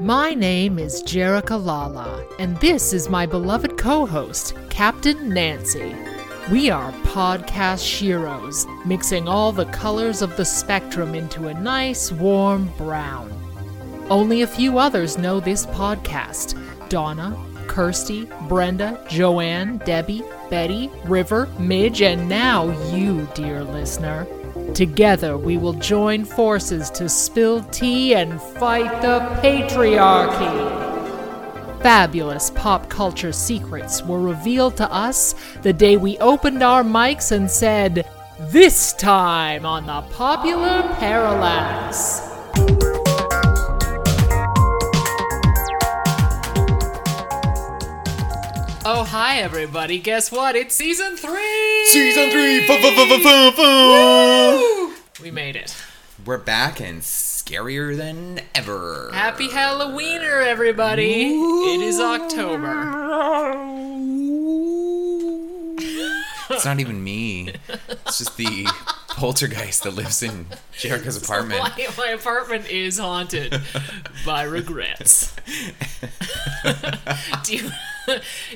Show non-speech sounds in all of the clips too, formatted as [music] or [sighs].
My name is Jerica Lala, and this is my beloved co host, Captain Nancy. We are podcast sheroes, mixing all the colors of the spectrum into a nice warm brown. Only a few others know this podcast Donna, Kirsty, Brenda, Joanne, Debbie, Betty, River, Midge, and now you, dear listener. Together we will join forces to spill tea and fight the patriarchy. Fabulous pop culture secrets were revealed to us the day we opened our mics and said, This time on the Popular Parallax. Oh, hi, everybody. Guess what? It's season three! Season three. Fu- fu- fu- fu- fu- fu. We made it. We're back and scarier than ever. Happy Halloweener, everybody! It is October. It's not even me. It's just the poltergeist that lives in [laughs] Jerica's apartment. My, my apartment is haunted [laughs] by regrets. [laughs] do you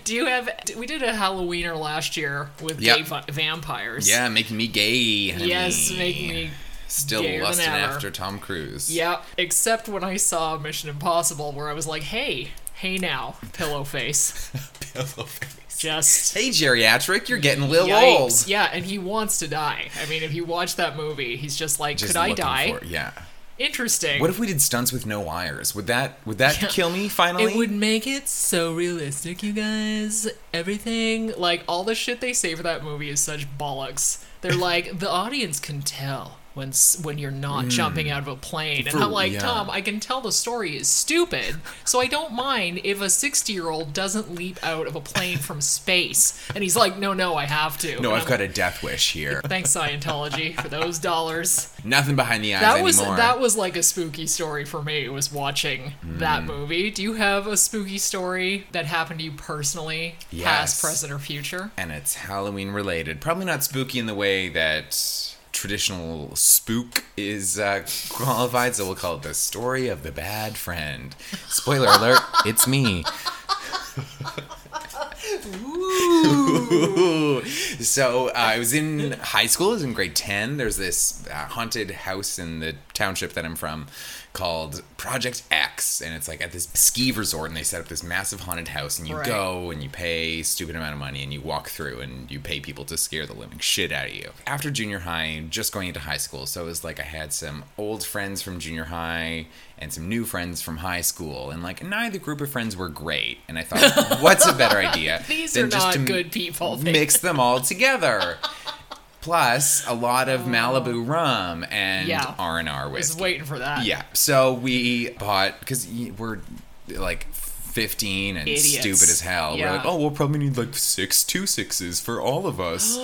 do you have? We did a Halloweener last year with Yep. gay va- vampires. Yeah, making me gay. honey. Yes, making me. Still gayer than lusting ever. after Tom Cruise. Yeah, Except when I saw Mission Impossible, where I was like, "Hey, hey now, pillow face." Pillow face. Just Hey, geriatric, you're getting a little Yikes. old. Yeah, and he wants to die. I mean, if you watch that movie, he's just like, Just could I looking die? for it, Yeah. Interesting. What if we did stunts with no wires? Would that would that kill me finally? it would make it so realistic, you guys. Everything, like all the shit they say for that movie is such bollocks. They're [laughs] like, the audience can tell when when you're not jumping out of a plane, and Hmm. I'm like, yeah. Tom, I can tell the story is stupid, so I don't mind if a 60 year old doesn't leap out of a plane from space. And he's like, No, no, I have to. No, And I've I'm got a death wish here. Thanks Scientology for those dollars. Nothing behind the eyes That was anymore. that was like a spooky story for me. Was watching that Hmm. movie. Do you have a spooky story that happened to you personally, Yes. past, present, or future? and it's Halloween related. Probably not spooky in the way that traditional spook is uh, qualified, so we'll call it the story of the bad friend. Spoiler alert, [laughs] it's me. [laughs] so uh, I was in high school. I was in grade ten. There's this uh, haunted house in the township that I'm from called Project X, and it's like at this ski resort, and they set up this massive haunted house, and you Right. go and you pay a stupid amount of money, and you walk through, and you pay people to scare the living shit out of you. After junior high, just going into high school, so it was like I had some old friends from junior high and some new friends from high school, and like neither group of friends were great, and I thought, [laughs] what's a better idea These than are just not to good people. mix them all together. [laughs] Plus a lot of oh. Malibu rum and Yeah. R and R was whiskey. waiting for that. Yeah. So we bought because we're like 15 and Idiots. stupid as hell. Yeah. We're like, oh, we'll probably need like six two sixes for all of us.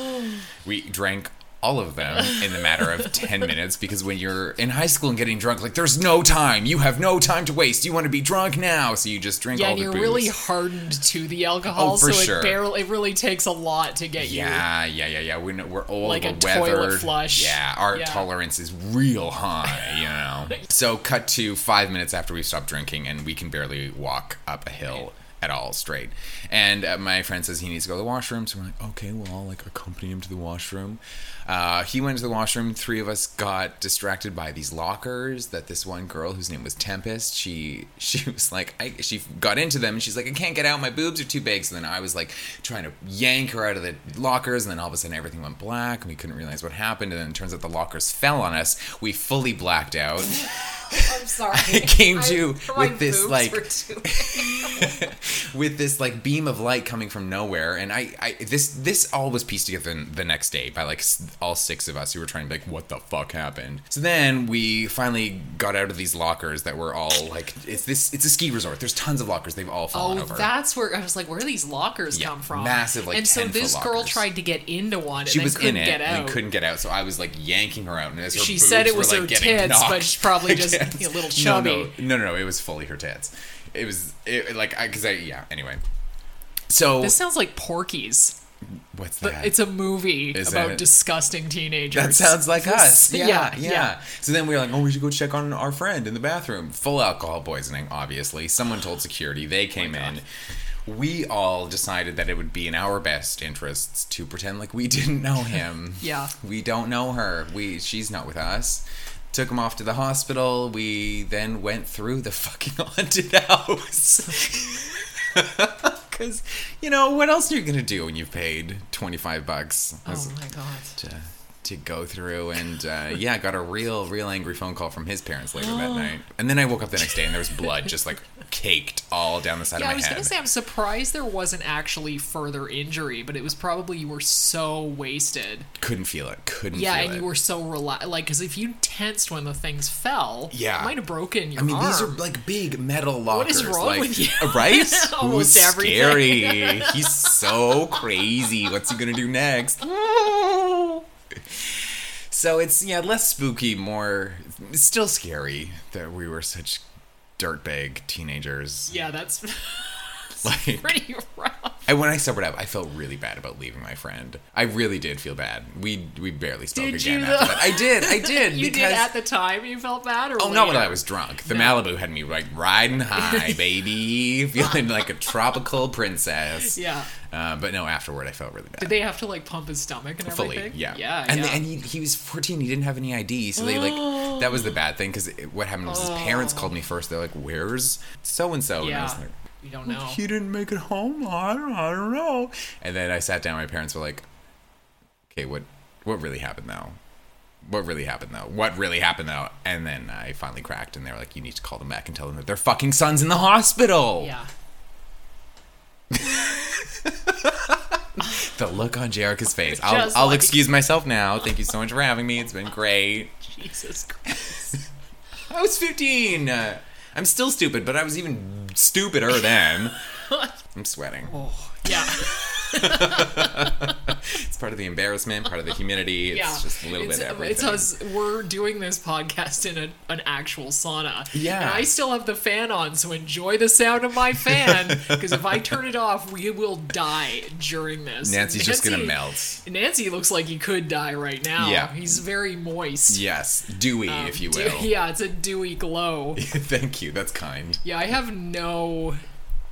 [gasps] we drank all of them in the matter of [laughs] 10 minutes because when you're in high school and getting drunk, like there's no time. You have no time to waste. You want to be drunk now, so you just drink Yeah, all and the you're booze. really hardened to the alcohol, Oh, so sure. it barely it really takes a lot to get you. Yeah, yeah, yeah, yeah. We're, we're old, Like we're a toilet flush. Yeah, our Yeah. tolerance is real high, you know. [laughs] so, cut to five minutes after we stop drinking, and we can barely walk up a hill at all straight. And uh, my friend says he needs to go to the washroom, so we're like, okay, well, I'll like accompany him to the washroom. Uh, he went to the washroom. Three of us got distracted by these lockers that this one girl whose name was Tempest. She [laughs] she was like, I, she got into them and she's like, I can't get out. My boobs are too big. So then I was like trying to yank her out of the lockers, and then all of a sudden everything went black, and we couldn't realize what happened. And then it turns out the lockers fell on us. We fully blacked out. [laughs] I'm [laughs] sorry. I came to My with this like with this like beam of light coming from nowhere and I, I this this all was pieced together the- next day by like all six of us who were trying to be like what the fuck happened so then we finally got out of these lockers that were all like it's this it's a ski resort there's tons of lockers they've all fallen over. Oh, over that's where I was like, where do these lockers Yeah, come from? massive, like, and so 10-foot this girl tried to get into one, she and was couldn't in it get out. and couldn't get out so I was like yanking her out and as her She said it were, was like, her getting tits, but she's probably just, against- you know, a little chubby. no, no, no, no, it was fully her tits. It was it, like I because I yeah. Anyway, So This sounds like Porky's. What's that? But it's a movie Is about disgusting teenagers. That sounds like us. Yeah, yeah, yeah, yeah. So then we were like, oh, we should go check on our friend in the bathroom. Full alcohol poisoning, obviously. Someone told security. They oh came in. We all decided that it would be in our best interests to pretend like we [laughs] didn't know him. [laughs] Yeah. We don't know her. We she's not with us. Took him off to the hospital. We then went through the [laughs] fucking haunted house. Cause you know what else are you gonna do when you've paid twenty five bucks? Oh my god. to to go through and uh, yeah got a real real angry phone call from his parents later that [gasps] night and then i woke up the next day and there was blood just like caked all down the side Yeah, of my head. I was head gonna say I'm surprised there wasn't actually further injury, but it was probably you were so wasted. couldn't feel it couldn't Yeah, feel and it you were so relaxed. Like, because if you tensed when the things fell, Yeah. it might have broken your I mean, arm. these are like big metal lockers. is wrong like, with you? [laughs] Right? [laughs] Almost Who's everything. scary. [laughs] He's so crazy. What's he gonna do next? So it's yeah, less spooky, more still scary that we were such dirtbag teenagers. yeah, that's [laughs] [laughs] Like pretty rough. And when I sobered up, I felt really bad about leaving my friend. I really did feel bad. We we barely spoke Did again after that. I did, I [laughs] did. You because did at the time. You felt bad, or oh, not when? I was drunk. The No. Malibu had me like riding [laughs] high, baby, feeling like a tropical princess. Yeah. Uh, but no, afterward, I felt really bad. Did they have to like pump his stomach and Fully, everything? yeah, yeah, and yeah. and he, he was 14. He didn't have any ID, so they like that was the bad thing because what happened was his parents called me first. They're like, "Where's so and so?" And I was Oh. yeah. like, we don't know. he didn't make it home. I don't, I don't know. And then I sat down. My parents were like, "Okay, what what really happened though? What really happened though? What really happened though?" And then I finally cracked, and they were like, "You need to call them back and tell them that their fucking son's in the hospital." Yeah. [laughs] The look on Jerica's face. I'll Just I'll like- excuse myself now. Thank you so much for having me. It's been great. [laughs] Jesus Christ. [laughs] I was 15. I'm still stupid, but I was even stupider then. [laughs] I'm sweating. oh, yeah. [laughs] It's part of the embarrassment, part of the humidity. It's yeah. just a little it's, bit everything. It's us. We're doing this podcast in a, an actual sauna. Yeah. And I still have the fan on, so enjoy the sound of my fan. [laughs] Because if I turn it off, we will die during this. Nancy's just gonna Nancy- melt. Nancy looks like he could die right now. Yeah. He's very moist. Yes, dewy, Um, if you will. [laughs] yeah, it's a dewy glow. Thank you. That's kind. Yeah, I have no.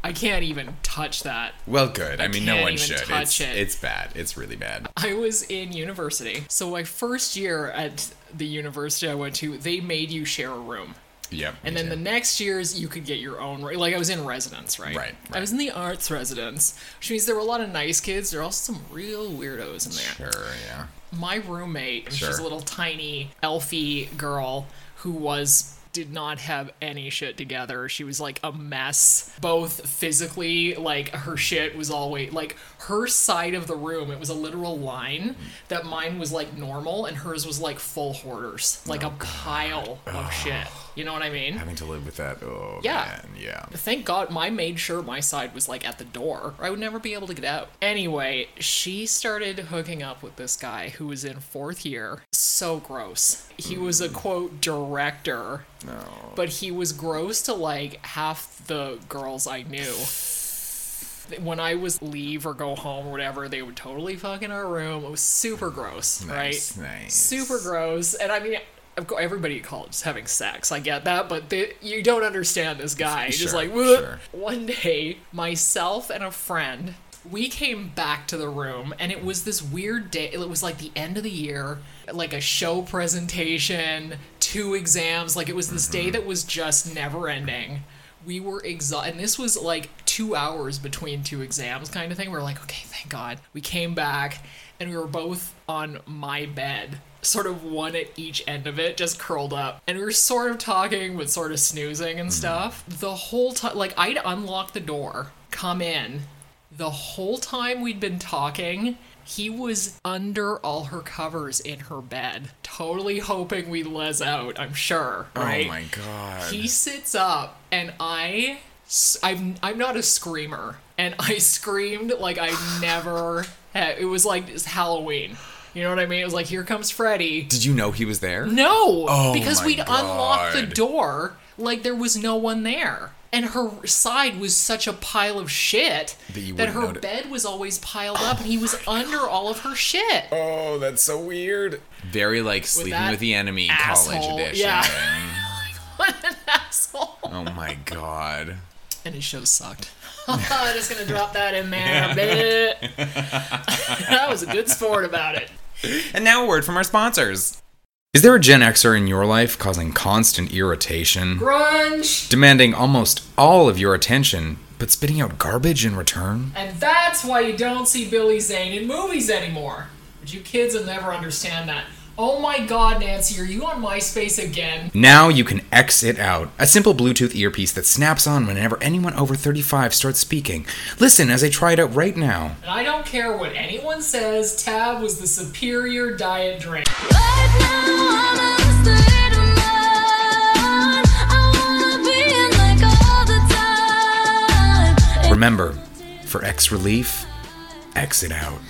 I can't even touch that. Well, good. I, mean, no one should. touch it's, it. it's bad. It's really bad. I was in university. So my first year at the university I went to, they made you share a room. Yep. And then the next years you could get your own like I was in residence, right? Right, I was in the arts residence, which means there were a lot of nice kids. There were also some real weirdos in there. Sure, yeah. My roommate, she's a little tiny elfy girl who was did not have any shit together. She was like a mess, both physically, like her shit was always like her side of the room. It was a literal line that mine was like normal and hers was like full hoarders, like a oh, pile of shit. You know what I mean? Having to live with that. Oh, Yeah. man. Yeah. Thank God my made sure my side was like at the door. I would never be able to get out. Anyway, she started hooking up with this guy who was in fourth year. So gross. He was a mm. quote director, No. but he was gross to like half the girls I knew. When I was leave or go home or whatever, they would totally fuck in our room. It was super gross, Nice, right? nice. Super gross. And I mean, of course, everybody at college is having sex. I get that, but they, you don't understand this guy. Just like, sure. one day, myself and a friend, we came back to the room, and it was this weird day. It was like the end of the year, like a show presentation, two exams. Like it was this day mm-hmm. that was just never ending. We were exhausted, and this was like two hours between two exams, kind of thing. We are like, okay, thank God. We came back, and we were both on my bed, sort of one at each end of it, just curled up. And we were sort of talking, but sort of snoozing and mm-hmm. stuff. The whole time, like, I'd unlock the door, come in. The whole time we'd been talking, he was under all her covers in her bed, totally hoping we'd les out, I'm sure, oh right? Oh my god. He sits up, and I, I'm, I'm not a screamer, and I screamed like I [sighs] never. It was like it's Halloween. You know what I mean? It was like, here comes Freddy. Did you know he was there? No, Oh because we'd unlocked the door like there was no one there. and her side was such a pile of shit That that her bed was always piled oh up and he was under all of her shit. Oh, that's so weird. Very like sleeping with the enemy asshole, college edition. [laughs] yeah. What an asshole. oh my god. And his show sucked. [laughs] I'm just gonna drop that in there. [laughs] Bit. that was a good sport about it. [laughs] And now a word from our sponsors. Is there a Gen Xer in your life causing constant irritation, Grunge. demanding almost all of your attention, but spitting out garbage in return? And that's why you don't see Billy Zane in movies anymore. But you kids will never understand that. Oh my god, Nancy, are you on MySpace again? Now you can X it out. A simple Bluetooth earpiece that snaps on whenever anyone over 35 starts speaking. Listen as I try it out right now. And I don't care what anyone says, Tab was the superior diet drink. Right now I'm a state of mind. I wanna be in like all the time. Remember, for X relief, exit out.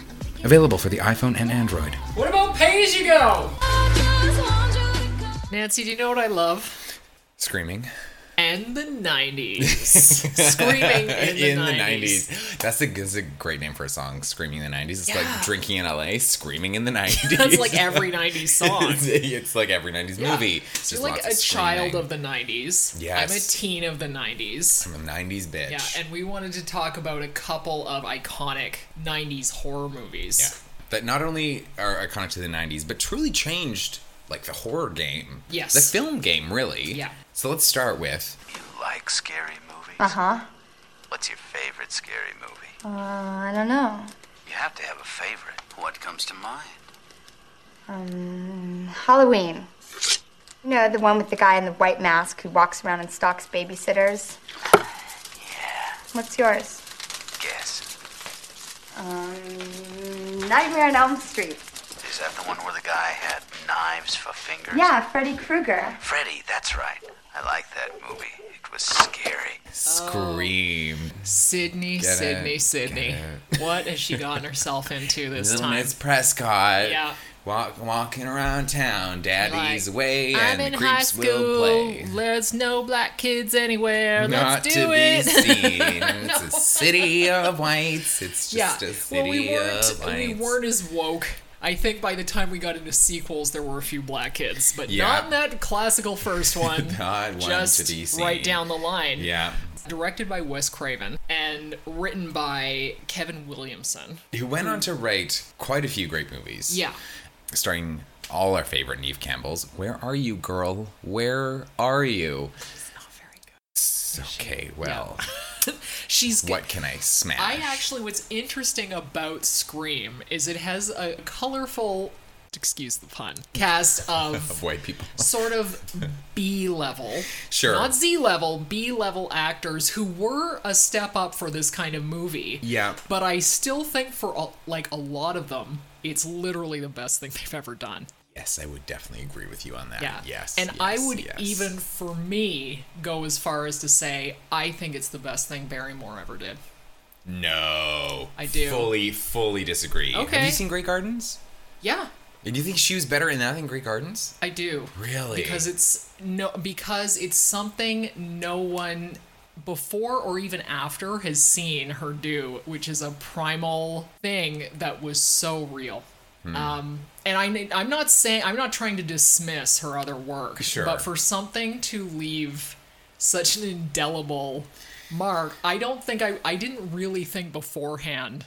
Available for the iPhone and Android. What about Pay As You Go? I just want you to come. Nancy, do you know what I love? Screaming. And the 90s. [laughs] Screaming in the 90s. That's a, that's a great name for a song, Screaming in the 90s. It's Yeah. like drinking in LA, Screaming in the 90s. [laughs] That's like every 90s song. [laughs] it's, it's like every 90s Yeah. movie. It's You're like a child of the 90s. Yes. I'm a teen of the 90s. I'm a 90s bitch. Yeah, and we wanted to talk about a couple of iconic 90s horror movies. Yeah. That not only are iconic to the 90s, but truly changed like the horror game. Yes. The film game, really. Yeah. So let's start with You like scary movies? Uh huh. What's your favorite scary movie? Uh, I don't know. You have to have a favorite. What comes to mind? Um, Halloween. You know, the one with the guy in the white mask who walks around and stalks babysitters? Yeah. What's yours? Guess. Um, Nightmare on Elm Street. Is that the one where the guy had knives for fingers? Yeah, Freddy Krueger. Freddy, that's right. I like that movie. It was scary. Scream. Oh. Sydney, Get Sydney, it, Sydney. What has she gotten herself into [laughs] this Little time? Miss Prescott. Yeah. Walk, walking around town. Daddy's Like, away I'm and in the high creeps school. will play. There's no black kids anywhere. Not Let's do to it. be [laughs] seen. It's a city of whites. It's yeah. just a city well, we weren't. We weren't as woke. I think by the time we got into sequels, there were a few black kids, but Yeah. not in that classical first [laughs] one. Not one to just right down the line. Yeah. Directed by Wes Craven and written by Kevin Williamson. Who went on to write quite a few great movies. Yeah. Starring all our favorite Neve Campbell's. Where are you, girl? Where are you? Not very good. It's okay, well, [laughs] She's what can I smash? I actually, what's interesting about Scream is it has a colorful, excuse the pun, cast [laughs] of of white people. sort of [laughs] B level, Sure. not Z level, B level actors who were a step up for this kind of movie. Yeah. But I still think for like a lot of them, it's literally the best thing they've ever done. Yes, I would definitely agree with you on that. Yeah. Yes. And I would yes. even, for me, go as far as to say I think it's the best thing Barrymore ever did. No. I do. Fully, fully disagree. Okay. Have you seen Grey Gardens? Yeah, And Do you think she was better in that than Grey Gardens? I do. Really? Because it's no because it's something no one before or even after has seen her do, which is a primal thing that was so real. Hmm. Um, and I, I'm not saying I'm not trying to dismiss her other work, Sure. but for something to leave such an indelible mark, I don't think I I didn't really think beforehand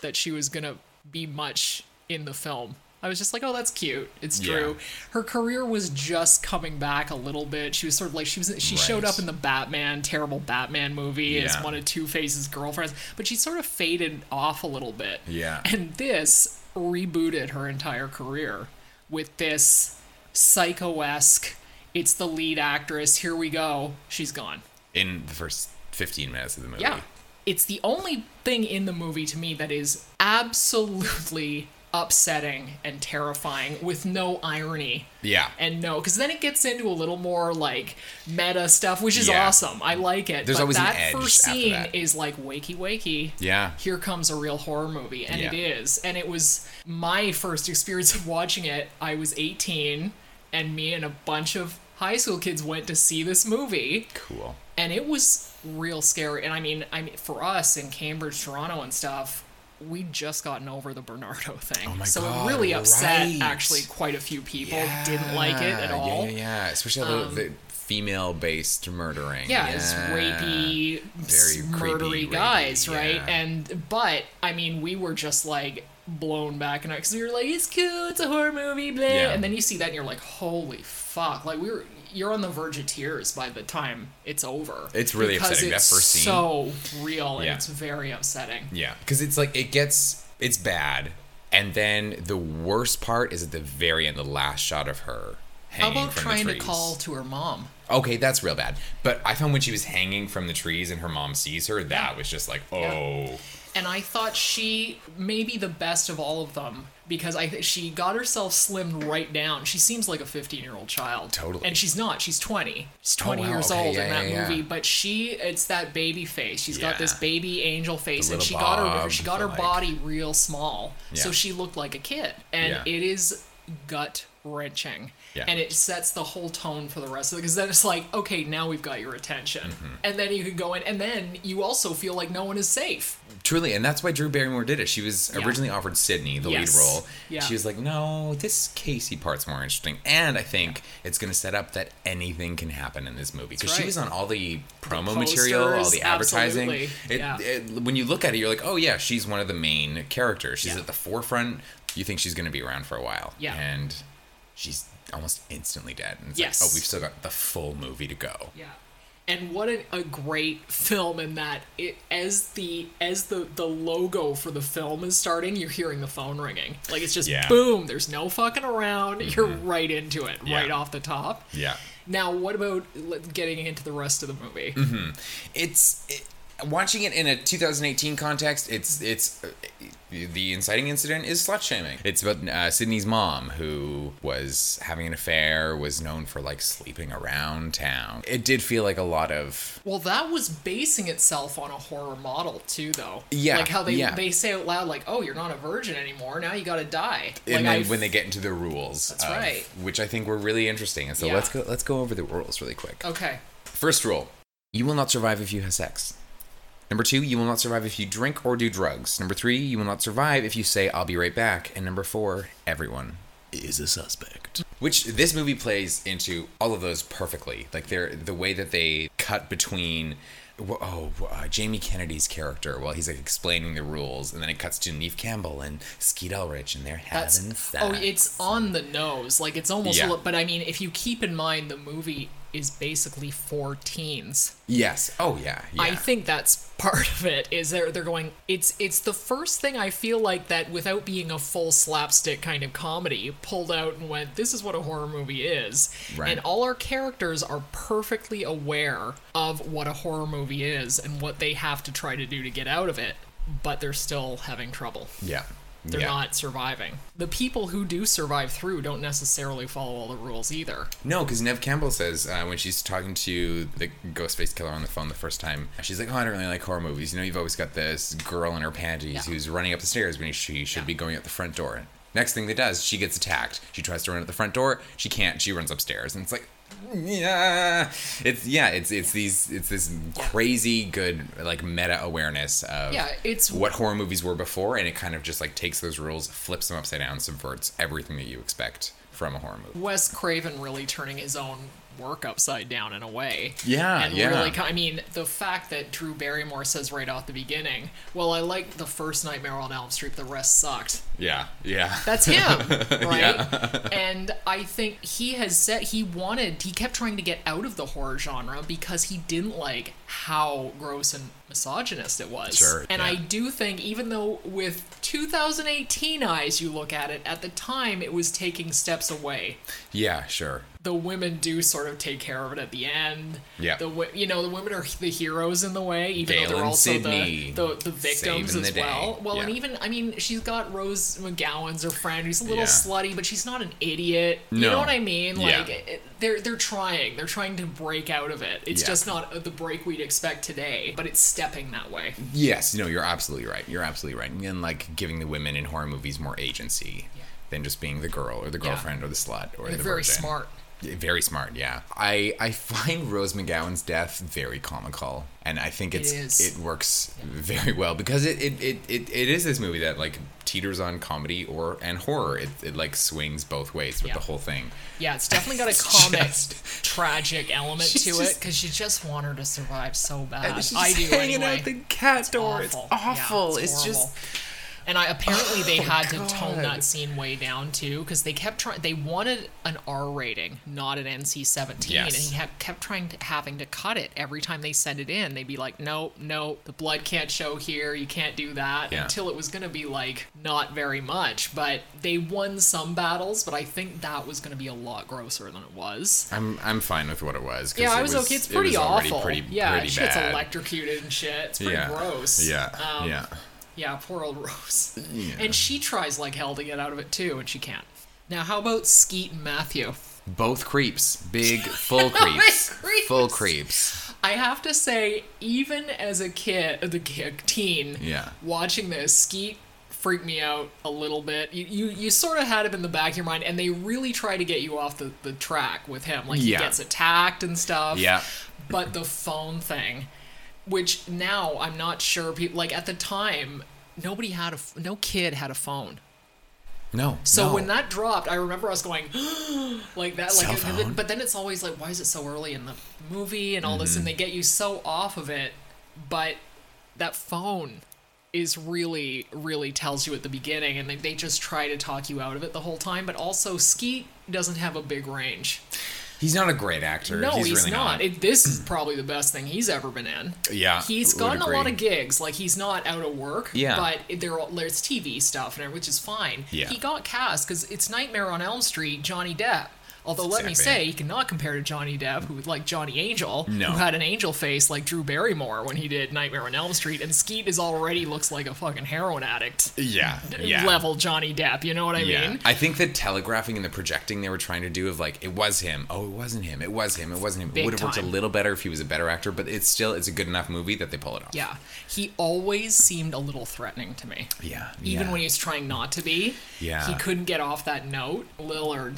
that she was gonna be much in the film. I was just like, oh, that's cute. It's Yeah. true. Her career was just coming back a little bit. She was sort of like she was. She showed up in the Batman, terrible Batman movie as one of Two Face's girlfriends, but she sort of faded off a little bit. Yeah. And this rebooted her entire career with this psycho-esque. It's the lead actress. Here we go. She's gone. In the first 15 minutes of the movie. Yeah. It's the only thing in the movie to me that is absolutely upsetting and terrifying with no irony. Yeah. And no, because then it gets into a little more like meta stuff, which is Yeah. awesome. I like it. There's but always that first scene that. is like wakey wakey. Yeah. Here comes a real horror movie, and it Yeah. is. And it was my first experience of watching it. I was 18, and me and a bunch of high school kids went to see this movie Cool. and it was real scary. And I mean, I mean, for us in Cambridge, Toronto, and stuff, we'd just gotten over the Bernardo thing, Oh so God, it really upset right. actually quite a few people. Didn't like it at all. Yeah, yeah, yeah. Especially all the, um, the female-based murdering. Yeah, it's rapey, Very s- creepy, murdery rapey, guys, right? yeah. And but I mean, we were just like blown back and because we were like, it's cool, it's a horror movie, blah. Yeah. And then you see that and you're like, holy fuck! Like we were, you're on the verge of tears by the time it's over. It's really because upsetting, that It's first scene. so real and Yeah. it's very upsetting. Yeah, because it's like it gets it's bad, and then the worst part is at the very end, the last shot of her How about trying to call to her mom? Okay, that's real bad. But I found when she was hanging from the trees and her mom sees her, that was just like, oh, and I thought she may be the best of all of them because I she got herself slimmed right down. She seems like a 15 year old child. Totally. And she's not. She's 20. She's 20 wow, years okay, old yeah, in that yeah, yeah. movie, but she it's that baby face. She's got this baby angel face, and she little got her she got her like- body real small, so she looked like a kid, and Yeah. it is gut wrenching. Yeah. And it sets the whole tone for the rest of it because then it's like, okay, now we've got your attention. Mm-hmm. And then you can go in, and then you also feel like no one is safe. truly, and that's why Drew Barrymore did it. She was Yeah. originally offered Sydney the Yes. lead role. Yeah. She was like, no, this Casey part's more interesting, and I think it's going to set up that anything can happen in this movie because That's she was on all the promo material, all the advertising. It, Yeah. it- when you look at it, you're like, oh yeah, she's one of the main characters. She's Yeah. at the forefront. You think she's going to be around for a while, Yeah. and she's almost instantly dead. And it's Yes. like, oh, we've still got the full movie to go. Yeah. And what a, a great film in that it as the as the the logo for the film is starting, you're hearing the phone ringing. Like it's just Yeah. boom, there's no fucking around. You're right into it, Yeah. right off the top. Yeah. Now, what about getting into the rest of the movie? Mm-hmm. it's it, watching it in a 2018 context it's it's the inciting incident is slut shaming it's about uh, sydney's mom who was having an affair was known for like sleeping around town it did feel like a lot of Well, that was basing itself on a horror model too, though. Yeah, Like how they yeah. they say out loud, like, "Oh, you're not a virgin anymore. Now you got to die." and like then when they get into the rules That's of- right. which i think were really interesting and so Yeah. let's go let's go over the rules really quick Okay. First rule you will not survive if you have sex. Number two, you will not survive if you drink or do drugs. Number three, you will not survive if you say, I'll be right back. And number four, everyone is a suspect. Which this movie plays into all of those perfectly. Like they're the way that they cut between. Oh, uh, Jamie Kennedy's character while he's like explaining the rules, and then it cuts to Neve Campbell and Skeet Ulrich, and they're having That's sex. oh, it's on the nose. Like it's almost. Yeah. But I mean, if you keep in mind the movie is basically for teens. yes. Oh yeah. yeah. I think that's part of it. Is they're they're going. It's it's the first thing I feel like that without being a full slapstick kind of comedy pulled out and went. This is what a horror movie is. Right. And all our characters are perfectly aware of what a horror movie is and what they have to try to do to get out of it. But they're still having trouble. Yeah. They're yeah. not surviving. The people who do survive through don't necessarily follow all the rules either. No, because Neve Campbell says uh, when she's talking to the Ghostface killer on the phone the first time, she's like, "Oh, I don't really like horror movies. You know, you've always got this girl in her panties Yeah. who's running up the stairs when she should Yeah. be going out the front door." Next thing that does, she gets attacked. She tries to run out the front door. She can't. She runs upstairs, and it's like, yeah, it's yeah, it's it's these it's this crazy good like meta awareness of Yeah, it's- what horror movies were before, and it kind of just like takes those rules, flips them upside down, subverts everything that you expect from a horror movie. Wes Craven really turning his own work upside down in a way. Yeah, and yeah. really, I mean, the fact that Drew Barrymore says right off the beginning, "Well, I liked the first Nightmare on Elm Street, the rest sucked." Yeah, yeah. That's him, [laughs] right? And I think he has said he wanted, he kept trying to get out of the horror genre because he didn't like how gross and misogynist it was. Sure, And yeah. I do think, even though with 2018 eyes you look at it, at the time it was taking steps away Yeah, sure. the women do sort of take care of it at the end. Yeah. The you know the women are the heroes in the way, even though they're also the, the the victims as the well. Well, and even I mean, she's got Rose McGowan's her friend, who's a little Yeah. slutty, but she's not an idiot. No. You know what I mean? Yeah. Like it, they're they're trying, they're trying to break out of it. It's Yeah. just not the break we'd expect today, but it's stepping that way. Yes, no, you're absolutely right. You're absolutely right. And like giving the women in horror movies more agency than just being the girl or the Yeah. girlfriend or the slut or They're the very virgin. smart. Very smart, yeah. I I find [laughs] Rose McGowan's death very comical, and I think it's is. it works very well because it it, it, it it is this movie that like teeters on comedy or and horror. It, it like swings both ways with Yeah. the whole thing. Yeah, it's definitely got a [laughs] comic, just- tragic element She's to it because you just want her to survive so bad. She's I do hanging anyway. out the cat door. It's Yeah, awful. it's horrible. just And I apparently they Oh, had to tone that scene way down too because they kept trying. They wanted an R rating, not an NC-17, and Yes. he ha- kept trying to having to cut it every time they sent it in. They'd be like, "No, no, the blood can't show here. You can't do that." Yeah. Until it was gonna be like not very much, but they won some battles. But I think that was gonna be a lot grosser than it was. I'm I'm fine with what it was. 'cause Yeah, I it was, okay. It's it pretty was awful. Pretty, yeah, pretty shit's bad. electrocuted and shit. It's pretty yeah. gross. Yeah, Um, yeah. Yeah, poor old [laughs] Rose. Yeah. And she tries like hell to get out of it too, and she can't. Now, how about Skeet and Matthew? Both creeps, big [laughs] full creeps, creeps. full creeps. I have to say, even as a kid, the kid, teen, Yeah. watching this, Skeet freaked me out a little bit. You, you you sort of had him in the back of your mind, and they really try to get you off the, the track with him. Like he Yeah. gets attacked and stuff. Yeah. But the phone thing, which now I'm not sure people like at the time, nobody had a no kid had a phone. No. So no. when that dropped, I remember us going [gasps] like that. Like, Cell and phone? but then it's always like, why is it so early in the movie and all this? Mm-hmm. And they get you so off of it. But that phone is really, really tells you at the beginning, and they, they just try to talk you out of it the whole time. But also, Skeet doesn't have a big range. He's not a great actor. No, he's, really not. It, this is probably the best thing he's ever been in. Yeah, he's gotten a lot of gigs. Like he's not out of work. Yeah. but there there's TV stuff and which is fine. Yeah. he got cast because it's Nightmare on Elm Street. Johnny Depp. Although let me say, you cannot compare to Johnny Depp, who like Johnny Angel, No. who had an angel face like Drew Barrymore when he did Nightmare on Elm Street, and Skeet is already looks like a fucking heroin addict Yeah. Yeah. level Johnny Depp. You know what I Yeah, mean? I think the telegraphing and the projecting they were trying to do of like it was him. Oh, it wasn't him. It was him. It wasn't him. Big it would have worked a little better if he was a better actor, but it's still it's a good enough movie that they pull it off. Yeah, he always seemed a little threatening to me. Yeah. even yeah. when he was trying not to be. Yeah. He couldn't get off that note. Lillard.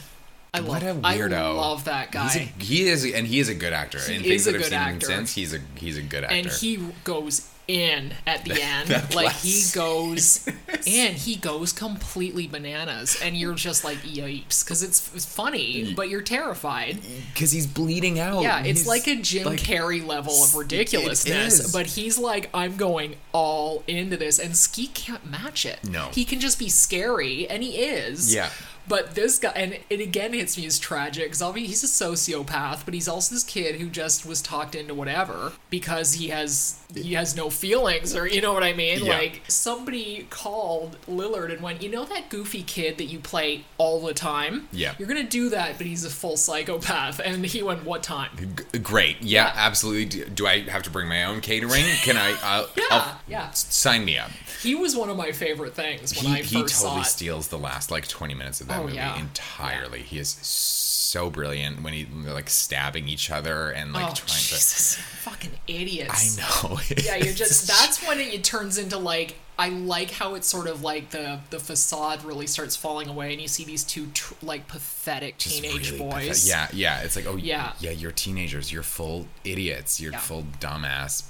I What love a weirdo! I love that guy. A, he is, and he is a good actor. He and is a that good actor. since, he's a he's a good actor. and he goes in at the [laughs] end. like he goes [laughs] and he goes completely bananas and you're just like yipes because it's, it's funny but you're terrified. because he's bleeding out. Yeah, it's like a Jim like- Carrey level of ridiculousness, but he's like, I'm going all into this, and Ski can't match it. No. he can just be scary, and he is. Yeah. But this guy, and it again hits me as tragic because he's a sociopath, but he's also this kid who just was talked into whatever because he has he has no feelings, or you know what I mean. Yeah. Like somebody called Lillard and went, you know that goofy kid that you play all the time. Yeah. you're gonna do that, but he's a full psychopath. [laughs] And he went, what time? G- great. Yeah, Yeah. absolutely. Do, I have to bring my own catering? Can I? Uh, [laughs] Yeah, I'll- yeah. Sign me up. He was one of my favorite things when He, I he first saw totally it. steals the last like 20 minutes of that Oh, movie yeah. entirely. He is so brilliant when he they're like stabbing each other and like oh trying Jesus, fucking idiots! I know. [laughs] Yeah, you're just. That's when it, it turns into like. I like how it's sort of like the the facade really starts falling away, and you see these two tr- like pathetic teenage really boys. pathetic. Yeah, yeah. It's like, oh, Yeah. yeah, yeah. You're teenagers. You're full idiots. You're Yeah. full dumbass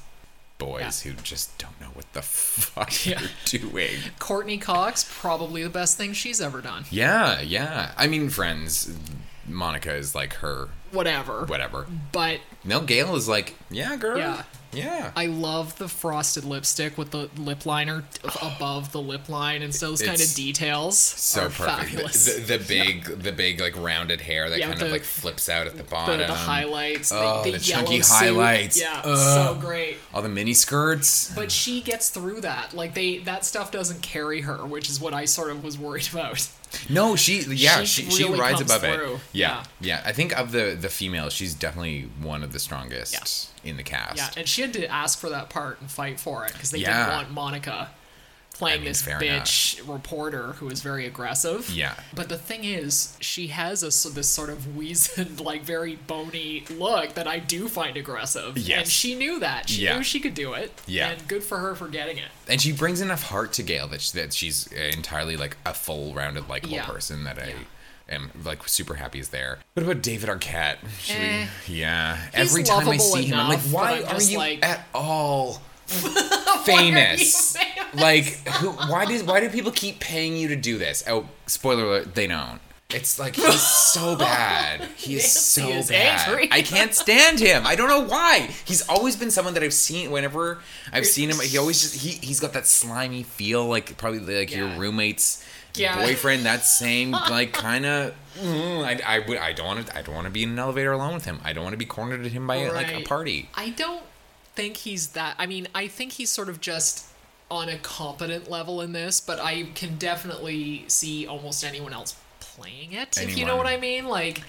boys Yeah. who just don't know what the fuck [laughs] Yeah. you're doing. Courteney Cox, probably the best thing she's ever done. Yeah, yeah. I mean, Friends. Monica is like her Whatever. whatever. But No, Gale is like, yeah, girl. Yeah. Yeah. I love the frosted lipstick with the lip liner above the lip line and so those kind of details. so are perfect. Fabulous. The, the, the big, the big like rounded hair that Yeah, kind the- of like flips out at the bottom. the highlights, Oh, the, the the, chunky suit. highlights. Yeah, Ugh. so great. All the mini skirts. But she gets through that. Like they, that stuff doesn't carry her, which is what I sort of was worried [laughs] about. No, she yeah, She she she, rides above through. it. Yeah, yeah. I think of the the females, she's definitely one of the strongest in the cast. Yeah, and she had to ask for that part and fight for it because they Yeah. didn't want Monica playing I mean, this bitch reporter who is very aggressive. Yeah. But the thing is, she has a this sort of weazened, [laughs] like very bony look that I do find aggressive. Yes. And she knew that. She Yeah. knew she could do it. Yeah. And good for her for getting it. and she brings enough heart to Gale that, she, that she's entirely like a full rounded likable Yeah. person that I Yeah. am like super happy he's there. What about David Arquette? Should we- Eh. yeah. Every time I see him, I'm like, why I'm are you like- at all [laughs] famous? Like, who, why does why do people keep paying you to do this? Oh, spoiler alert, they don't. It's like he's [laughs] so bad. He is so is bad. angry. I can't stand him. I don't know why. He's always been someone that I've seen. Whenever I've seen him, he always just he he's got that slimy feel, like probably like your roommate's Yeah. boyfriend. That [laughs] same like kind of. Mm, I, I I don't want to I don't want to be in an elevator alone with him. I don't want to be cornered at him by like a party. I don't think he's that. I mean, I think he's sort of just on a competent level in this, but I can definitely see almost anyone else playing it. If you know what I mean, like.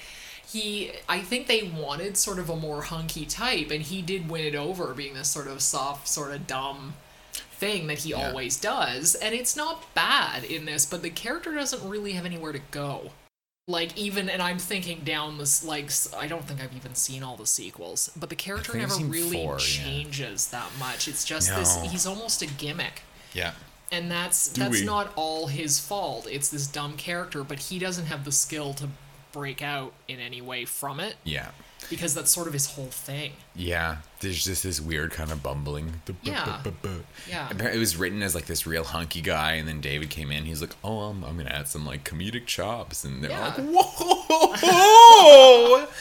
He, I think they wanted sort of a more hunky type, and he did win it over, being this sort of soft, sort of dumb thing that he Yeah. always does. And it's not bad in this, but the character doesn't really have anywhere to go. Like even, and I'm thinking down this. Like i don't think I've even seen all the sequels, but the character never really four, yeah. changes that much. It's just this he's almost a gimmick, Yeah. and that's that's Dewey. not all his fault. It's this dumb character, but he doesn't have the skill to break out in any way from it Yeah. because that's sort of his whole thing. Yeah, there's just this weird kind of bumbling. Yeah. Yeah. Apparently It was written as like this real hunky guy, and then David came in. He's like, "Oh, I'm, I'm gonna add some like comedic chops," and they're Yeah. like, "Whoa!" [laughs] [laughs] [laughs]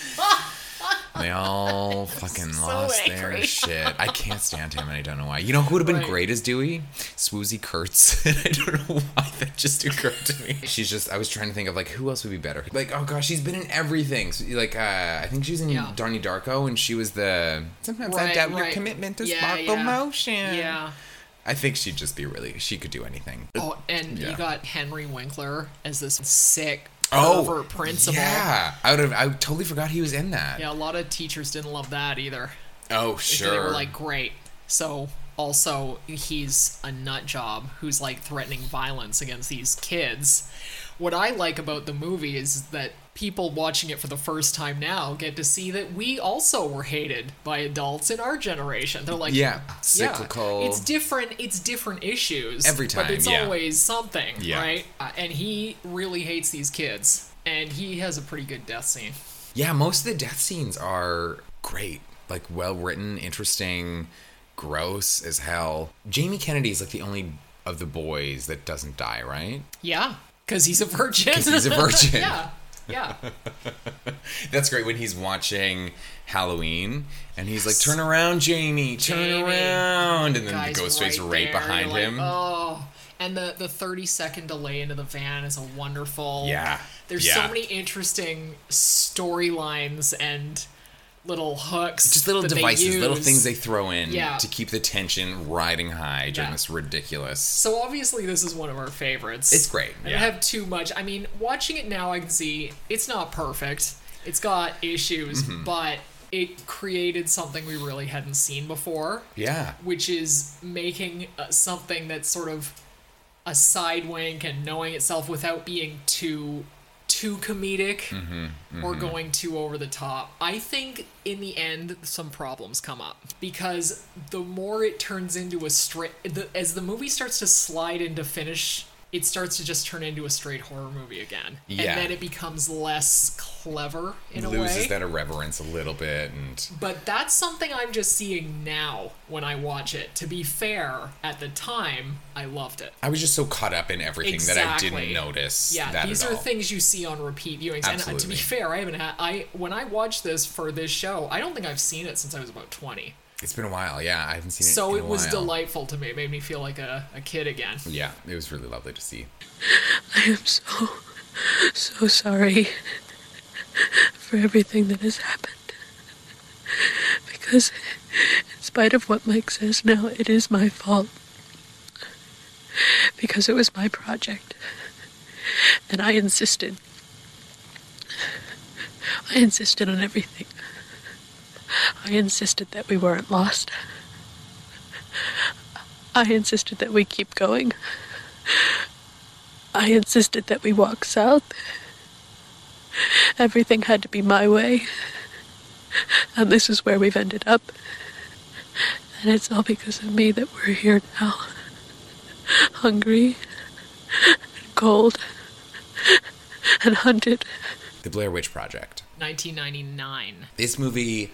they all [laughs] fucking so lost angry. their shit. I can't stand him, and I don't know why. You know who would have been Right. great as Dewey? Swoosie Kurtz. [laughs] I don't know why that just occurred to me. [laughs] She's just. I was trying to think of like who else would be better. Like, oh gosh, she's been in everything. So, like, uh, I think she was in Yeah. Donnie Darko, and she was the. Sometimes I Right, doubt your commitment to Yeah, sparkle yeah. motion. Yeah. I think she'd just be really. She could do anything. Oh, and Yeah. you got Henry Winkler as this sick Oh, pervert principal. Yeah, I would have. I totally forgot he was in that. Yeah, a lot of teachers didn't love that either. Oh, sure. They were like, great. So also he's a nut job who's like threatening violence against these kids. What I like about the movie is that people watching it for the first time now get to see that we also were hated by adults in our generation. They're like, Yeah, yeah, cyclical. It's different. It's different issues Every time, but it's yeah. always something, Yeah. right? Uh, and he really hates these kids, and he has a pretty good death scene. yeah, most of the death scenes are great. Like well written, interesting, gross as hell. Jamie Kennedy is like the only of the boys that doesn't die, right? Yeah, because he's a virgin. 'Cause he's a virgin. [laughs] [laughs] yeah, yeah. [laughs] That's great when he's watching Halloween and he's like, "Turn around, Jamie, turn Jamie. around," and then Guy's the Ghostface right right, behind like, him. Oh, and the the thirty second delay into the van is a wonderful. Yeah, There's yeah. so many interesting storylines and little hooks. just little devices, little things they throw in Yeah. to keep the tension riding high during Yeah. this ridiculous. So obviously this is one of our favorites. It's great, I yeah. have too much. I mean, watching it now, I can see it's not perfect. It's got issues, Mm-hmm. but it created something we really hadn't seen before. Yeah, which is making uh, something that's sort of a side wink and knowing itself without being too too comedic Mm-hmm, or going too over the top. I think in the end some problems come up because the more it turns into a straight as the movie starts to slide into finish it starts to just turn into a straight horror movie again. Yeah. And then it becomes less clever in a way. loses that irreverence a little bit, and But that's something I'm just seeing now when I watch it. To be fair, at the time, I loved it. I was just so caught up in everything that I didn't notice. Yeah, that these are all. things you see on repeat viewings. And uh, to be fair, I haven't had I when I watched this for this show, I don't think I've seen it since I was about 20. It's been a while. Yeah, I haven't seen it. So in it a was while. delightful to me. It made me feel like a, a kid again. Yeah, it was really lovely to see. [laughs] I am so, so sorry for everything that has happened. Because, in spite of what Mike says now, it is my fault. Because it was my project. And I insisted. I insisted on everything. [laughs] I insisted that we weren't lost. I insisted that we keep going. I insisted that we walk south. Everything had to be my way. And this is where we've ended up. And it's all because of me that we're here now. Hungry and cold and hunted. The Blair Witch Project. 1999. This movie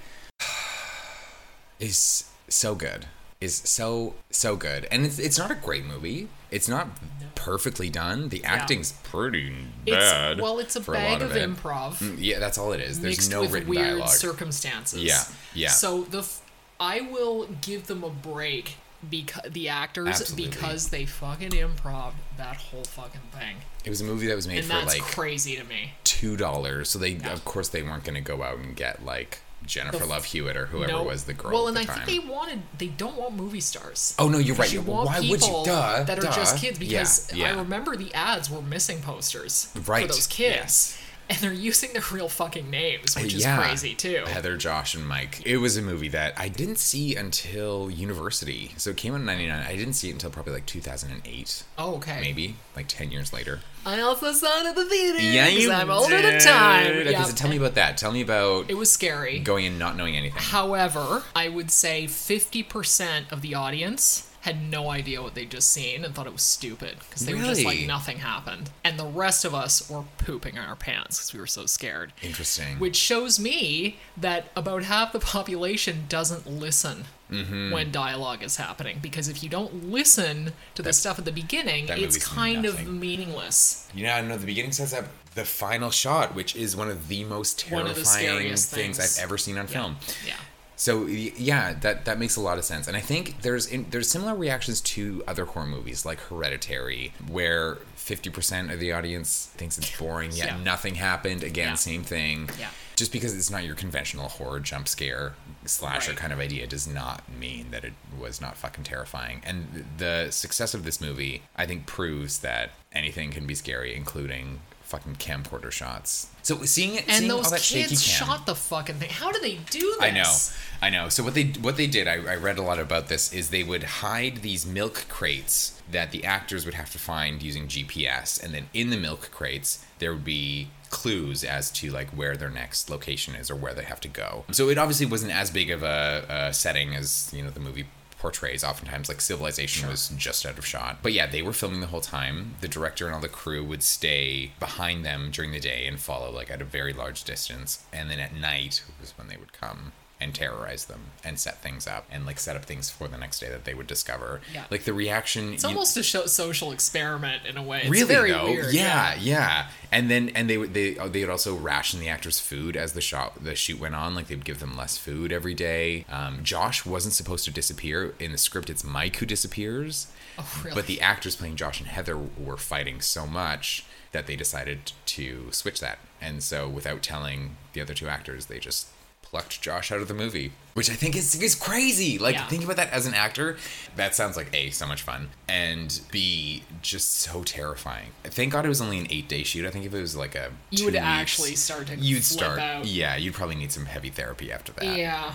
is so good. Is so so good, and it's it's not a great movie. It's not perfectly done. The acting's pretty bad. It's, well, it's a bag lot of, it. improv Mm, Yeah, that's all it is. There's no written weird dialogue. circumstances. Yeah, yeah. So the f- I will give them a break because the actors Absolutely. because they fucking improv that whole fucking thing, it was a movie that was made and for that's like crazy to me. two dollars. So they, of course, they weren't going to go out and get like Jennifer f- Love Hewitt or whoever No. was the girl. Well, and I time. think they wanted they don't want movie stars. Oh no, you're right. You Why would you? Duh. that are just kids Yeah, because yeah. I remember the ads were missing posters Right, for those kids, yes. And they're using their real fucking names, which is Yeah. crazy too. Heather, Josh, and Mike. It was a movie that I didn't see until university. So it came out in '99. I didn't see it until probably like 2008, Oh, okay. maybe like 10 years later. I also saw it at the theater. Yeah, you I'm older than did. time. Okay, Yeah. so tell me about that. Tell me about It was scary. going in not knowing anything. However, I would say 50% of the audience had no idea what they'd just seen and thought it was stupid because they were just like nothing happened. And the rest of us were pooping in our pants because we were so scared. Interesting. Which shows me that about half the population doesn't listen Mm-hmm. when dialogue is happening because if you don't listen to the stuff at the beginning, it's kind of meaningless. You know, I know the beginning says that the final shot, which is one of the most terrifying the things. things. I've ever seen on film. Yeah. So yeah, that that makes a lot of sense, and I think there's in, there's similar reactions to other horror movies like Hereditary, where fifty percent of the audience thinks it's boring, yet Yeah. nothing happened. Again, Yeah. same thing. Yeah. Just because it's not your conventional horror jump scare slasher Right. kind of idea does not mean that it was not fucking terrifying. And the success of this movie, I think, proves that anything can be scary, including fucking camcorder shots. So seeing it, And seeing those all that shaky kids cam, shot the fucking thing. How do they do this? I know, I know. So what they what they did, I, I read a lot about this, is they would hide these milk crates that the actors would have to find using GPS, and then in the milk crates there would be clues as to like where their next location is or where they have to go. So it obviously wasn't as big of a, a setting as you know the movie portrays oftentimes like civilization was just out of shot. But yeah they were filming the whole time. The director and all the crew would stay behind them during the day and follow like at a very large distance. And then at night was when they would come and terrorize them and set things up and like set up things for the next day that they would discover Yeah. like the reaction It's you- almost a show, social experiment in a way. It's really very though weird. yeah, yeah and then and they would they they would also ration the actors food as the shot the shoot went on like they'd give them less food every day um, josh wasn't supposed to disappear in the script it's mike who disappears Oh, really? but the actors playing josh and heather were fighting so much that they decided to switch that and so without telling the other two actors they just plucked Josh out of the movie, which I think is is crazy. Like Yeah. think about that as an actor, that sounds like a so much fun, and b just so terrifying. Thank God it was only an eight day shoot. I think if it was like a You would weeks, actually start to you'd start out. yeah you'd probably need some heavy therapy after that. Yeah.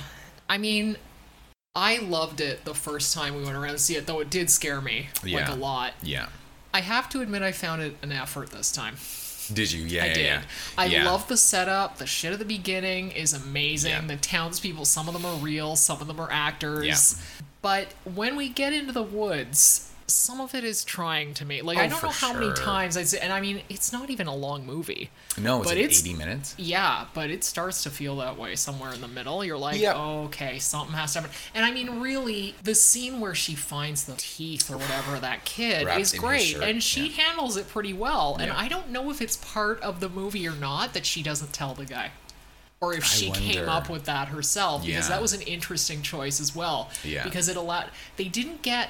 I mean, I loved it the first time we went around to see it, though it did scare me like a lot. Yeah. I have to admit, I found it an effort this time. Did you? Yeah. I yeah, did. Yeah. I yeah. love the setup. The shit at the beginning is amazing. The townspeople, some of them are real, some of them are actors. But when we get into the woods, some of it is trying to me. Like I Oh, don't know how many times I say, and I mean, it's not even a long movie. No, it's but like it's- eighty minutes. Yeah, but it starts to feel that way somewhere in the middle. You're like, Yeah. okay, something has to happen. And I mean, really, the scene where she finds the teeth or whatever that kid Wrapped is great, and she yeah. handles it pretty well. And Yeah. I don't know if it's part of the movie or not that she doesn't tell the guy. Or if she came up with that herself, because Yeah. that was an interesting choice as well. Yeah. Because it allowed they didn't get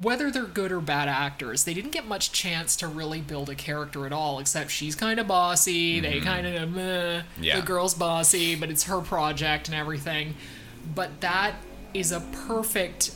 whether they're good or bad actors, they didn't get much chance to really build a character at all, except she's kind of bossy. They kind of, meh, Mm-hmm. Yeah. the girl's bossy, but it's her project and everything. But that is a perfect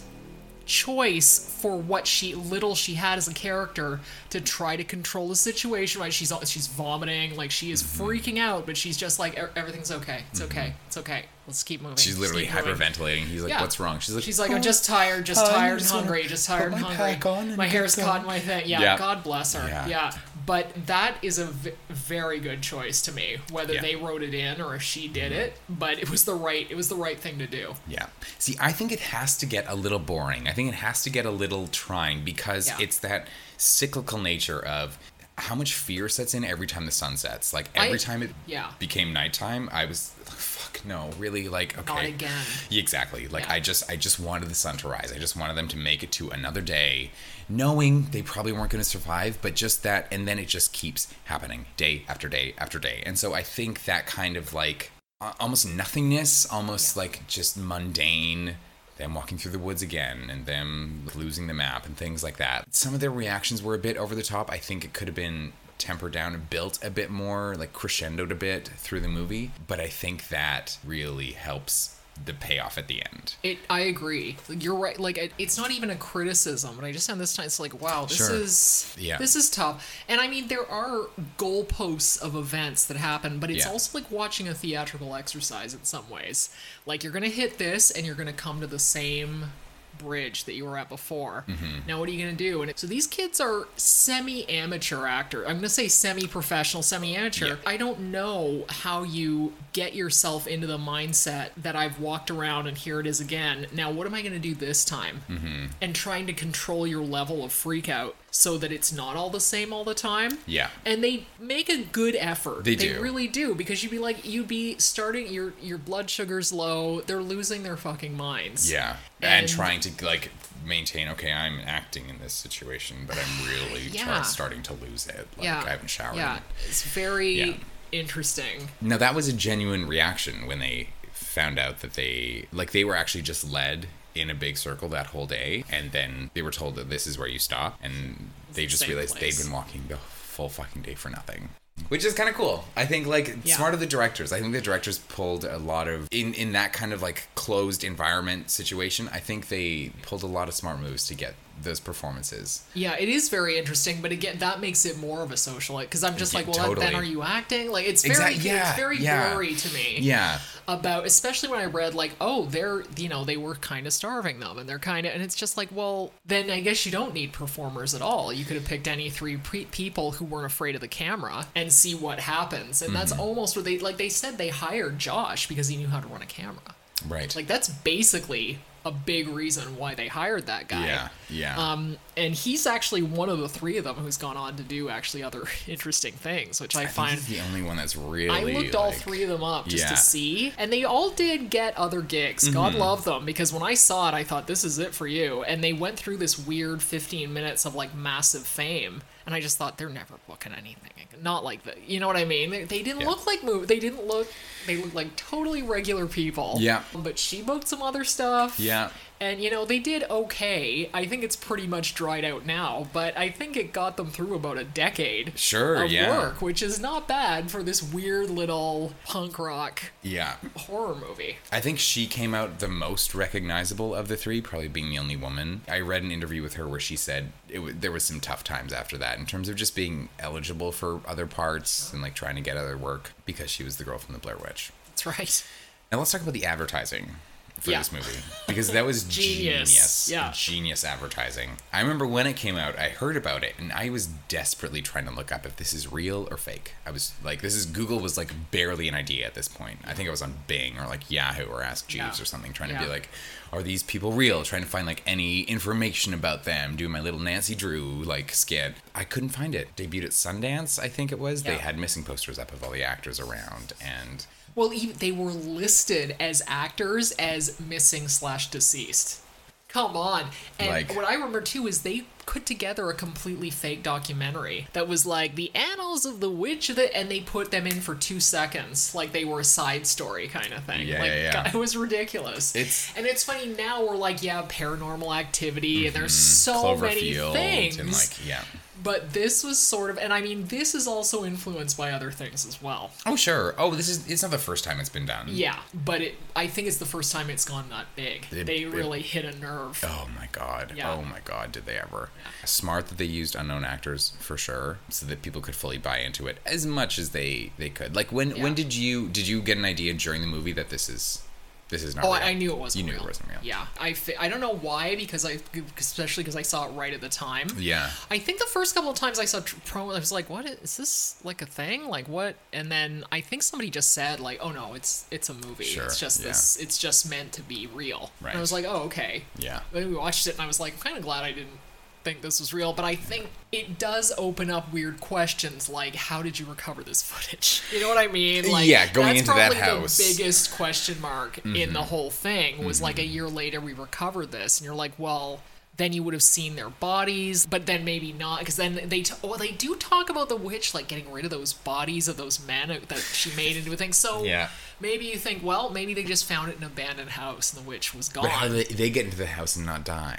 choice for what she little she had as a character to try to control the situation right she's she's vomiting like she is Mm-hmm. freaking out but she's just like "E- everything's okay it's okay it's okay let's keep moving She's literally keep moving." hyperventilating. He's like, Yeah. "What's wrong?" She's like, She's like, I'm "Oh, just tired, just hon, tired and just hungry, just tired my hungry. pack on and my hair's caught in my thing. Yeah, Yeah. God bless her. Yeah. Yeah. But that is a v- very good choice to me, whether they wrote it in or if she did it. But it was the right, it was the right thing to do. Yeah. See, I think it has to get a little boring. I think it has to get a little trying because Yeah. it's that cyclical nature of how much fear sets in every time the sun sets. Like I- every time it yeah. became nighttime, I was fuck no, really like okay. Not again. Yeah, exactly. Like Yeah. I just I just wanted the sun to rise. I just wanted them to make it to another day, knowing they probably weren't going to survive, but just that and then it just keeps happening day after day after day. And so I think that kind of like almost nothingness, almost like just mundane them walking through the woods again and them losing the map and things like that. Some of their reactions were a bit over the top. I think it could have been tempered down and built a bit more, like crescendoed a bit through the movie. But I think that really helps the payoff at the end. It, I agree. You're right. Like it, it's not even a criticism, And I just found this time it's like, wow, this Sure. is Yeah. this is tough. And I mean, there are goalposts of events that happen, but it's Yeah. also like watching a theatrical exercise in some ways. Like you're gonna hit this, and you're gonna come to the same bridge that you were at before. Mm-hmm. Now what are you gonna do? And so these kids are semi-amateur actor. I'm gonna say semi-professional, semi-amateur. Yeah. I don't know how you get yourself into the mindset that I've walked around and here it is again. Now what am I gonna do this time? Mm-hmm. And trying to control your level of freak out so that it's not all the same all the time. Yeah. And they make a good effort. They do. really do because you'd be like you'd be starting your your blood sugar's low. They're losing their fucking minds. Yeah. And, And- trying to like maintain, okay, I'm acting in this situation, but I'm really [sighs] Yeah. try- starting to lose it. Like yeah. I haven't showered. Yeah. It's very Yeah. interesting. Now that was a genuine reaction when they found out that they like they were actually just led in a big circle that whole day and then they were told that this is where you stop and they just realized place. they'd been walking the full fucking day for nothing. Which is kind of cool. I think like Yeah. smart of the directors. I think the directors pulled a lot of in in that kind of like closed environment situation. I think they pulled a lot of smart moves to get those performances. Yeah, it is very interesting, but again, that makes it more of a social Like, because I'm just Yeah, like, well, then are you acting? Like, it's very, Exact- yeah, it's very yeah. blurry to me. Yeah. About, especially when I read like, oh, they're, you know, they were kind of starving them, and they're kind of, and it's just like, well, then I guess you don't need performers at all. You could have picked any three pre- people who weren't afraid of the camera and see what happens, and that's Mm-hmm. almost what they like. They said they hired Josh because he knew how to run a camera. Right. Like that's basically a big reason why they hired that guy. yeah. Yeah. Um, and he's actually one of the three of them who's gone on to do actually other [laughs] interesting things, which I, I find. he's the only one that's really I looked all three of them up just Yeah. to see, and they all did get other gigs. God Mm-hmm. love them because when I saw it, I thought this is it for you. And they went through this weird 15 minutes of like massive fame, and I just thought they're never booking anything. Not like that. You know what I mean? They, they didn't Yeah. look like move. They didn't look. They looked like totally regular people. Yeah. But she booked some other stuff. Yeah. And you know, they did okay. I think it's pretty much dried out now, but I think it got them through about a decade Sure, of yeah. work, which is not bad for this weird little punk rock Yeah. horror movie. I think she came out the most recognizable of the three, probably being the only woman. I read an interview with her where she said it w- there was some tough times after that in terms of just being eligible for other parts and like trying to get other work because she was the girl from the Blair Witch. That's right. Now let's talk about the advertising for Yeah. this movie because that was [laughs] Genius. genius. Yeah. Genius advertising. I remember when it came out, I heard about it and I was desperately trying to look up if this is real or fake. I was like this is Google was like barely an idea at this point. I think I was on Bing or like Yahoo or Ask Jeeves Yeah. or something trying to Yeah. be like are these people real? Trying to find like any information about them, doing my little Nancy Drew like skit. I couldn't find it. Debuted at Sundance, I think it was. They had missing posters up of all the actors around and Well, even, they were listed as actors as missing slash deceased. Come on. And Like- what I remember too is they put together a completely fake documentary that was like the annals of the witch and they put them in for two seconds, like they were a side story kind of thing. Yeah, like, yeah. God, [laughs] it was ridiculous. It's- and it's funny now we're like, yeah, paranormal activity, and there's so many Mm-hmm. Things. and like yeah. But this was sort of, and I mean, this is also influenced by other things as well. Oh sure. Oh, this is it's not the first time it's been done. Yeah, but it. I think it's the first time it's gone that big. It- they it- really hit a nerve. Oh my god. Yeah. Oh my god, did they ever. Smart that they used unknown actors for sure so that people could fully buy into it as much as they they could. Like when Yeah. when did you did you get an idea during the movie that this is this is not Oh, real? I, I knew it wasn't You knew real. it wasn't real. Yeah, I. Fi- I don't know why because I, especially because I saw it right at the time. Yeah. I think the first couple of times I saw tr- promo, I was like, "What is this? Like a thing? Like what?" And then I think somebody just said, "Like, oh no, it's it's a movie. Sure, It's just yeah. this. It's just meant to be real." Right. And I was like, "Oh, okay." Yeah. Then we watched it, and I was like, "I'm kind of glad I didn't think this was real, but I think it does open up weird questions like how did you recover this footage? You know what I mean? Like Yeah, going that's into that probably house. Mm-hmm. The biggest question mark in the whole thing was like a year later we recovered this, and you're like, well. Then you would have seen their bodies, but then maybe not, because then they t- oh they do talk about the witch like getting rid of those bodies of those men that she made into a thing. So Yeah. maybe you think, well, maybe they just found it in an abandoned house and the witch was gone But how do they, they get into the house and not die?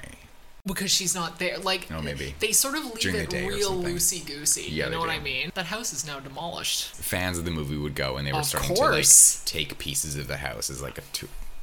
Because she's not there. Like, Oh, maybe. they sort of leave During it real loosey goosey. Yeah, you know what do. I mean? That house is now demolished. Fans of the movie would go and they were Of starting course. to like take pieces of the house as like a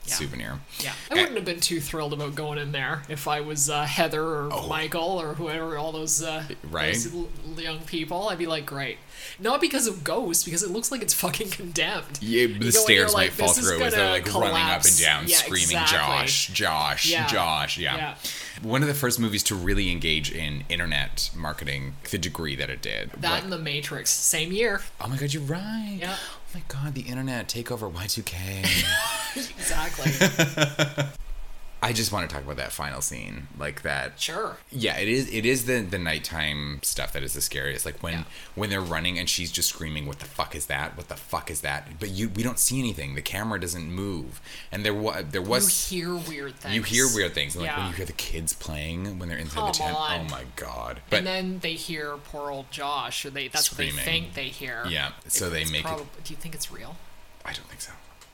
Yeah. souvenir. Yeah, I wouldn't have been too thrilled about going in there if I was uh, Heather or Oh. Michael or whoever, all those, uh, Right. those l- young people. I'd be like, great. Not because of ghosts, because it looks like it's fucking condemned. Yeah, the in, stairs might like, fall through as they're like running up and down, Yeah, screaming, exactly. "Josh, Josh, Yeah. Josh!" Yeah. One of the first movies to really engage in internet marketing, the degree that it did. That Like- and The Matrix, same year. oh my god, you're right. Yeah. Oh my god, the internet take over Y2K. [laughs] Exactly. [laughs] I just want to talk about that final scene, like that. sure. Yeah, it is. It is the the nighttime stuff that is the scariest. Like when Yeah. when they're running and she's just screaming, "What the fuck is that? What the fuck is that?" But you we don't see anything. The camera doesn't move, and there was there was you hear weird things. you hear weird things. Like when Yeah. you hear the kids playing when they're inside Come the tent. Oh on. Oh my god! But and then they hear poor old Josh, or they that's Screaming. what they think they hear. Yeah, so they make it- Do you think it's real? I don't think so.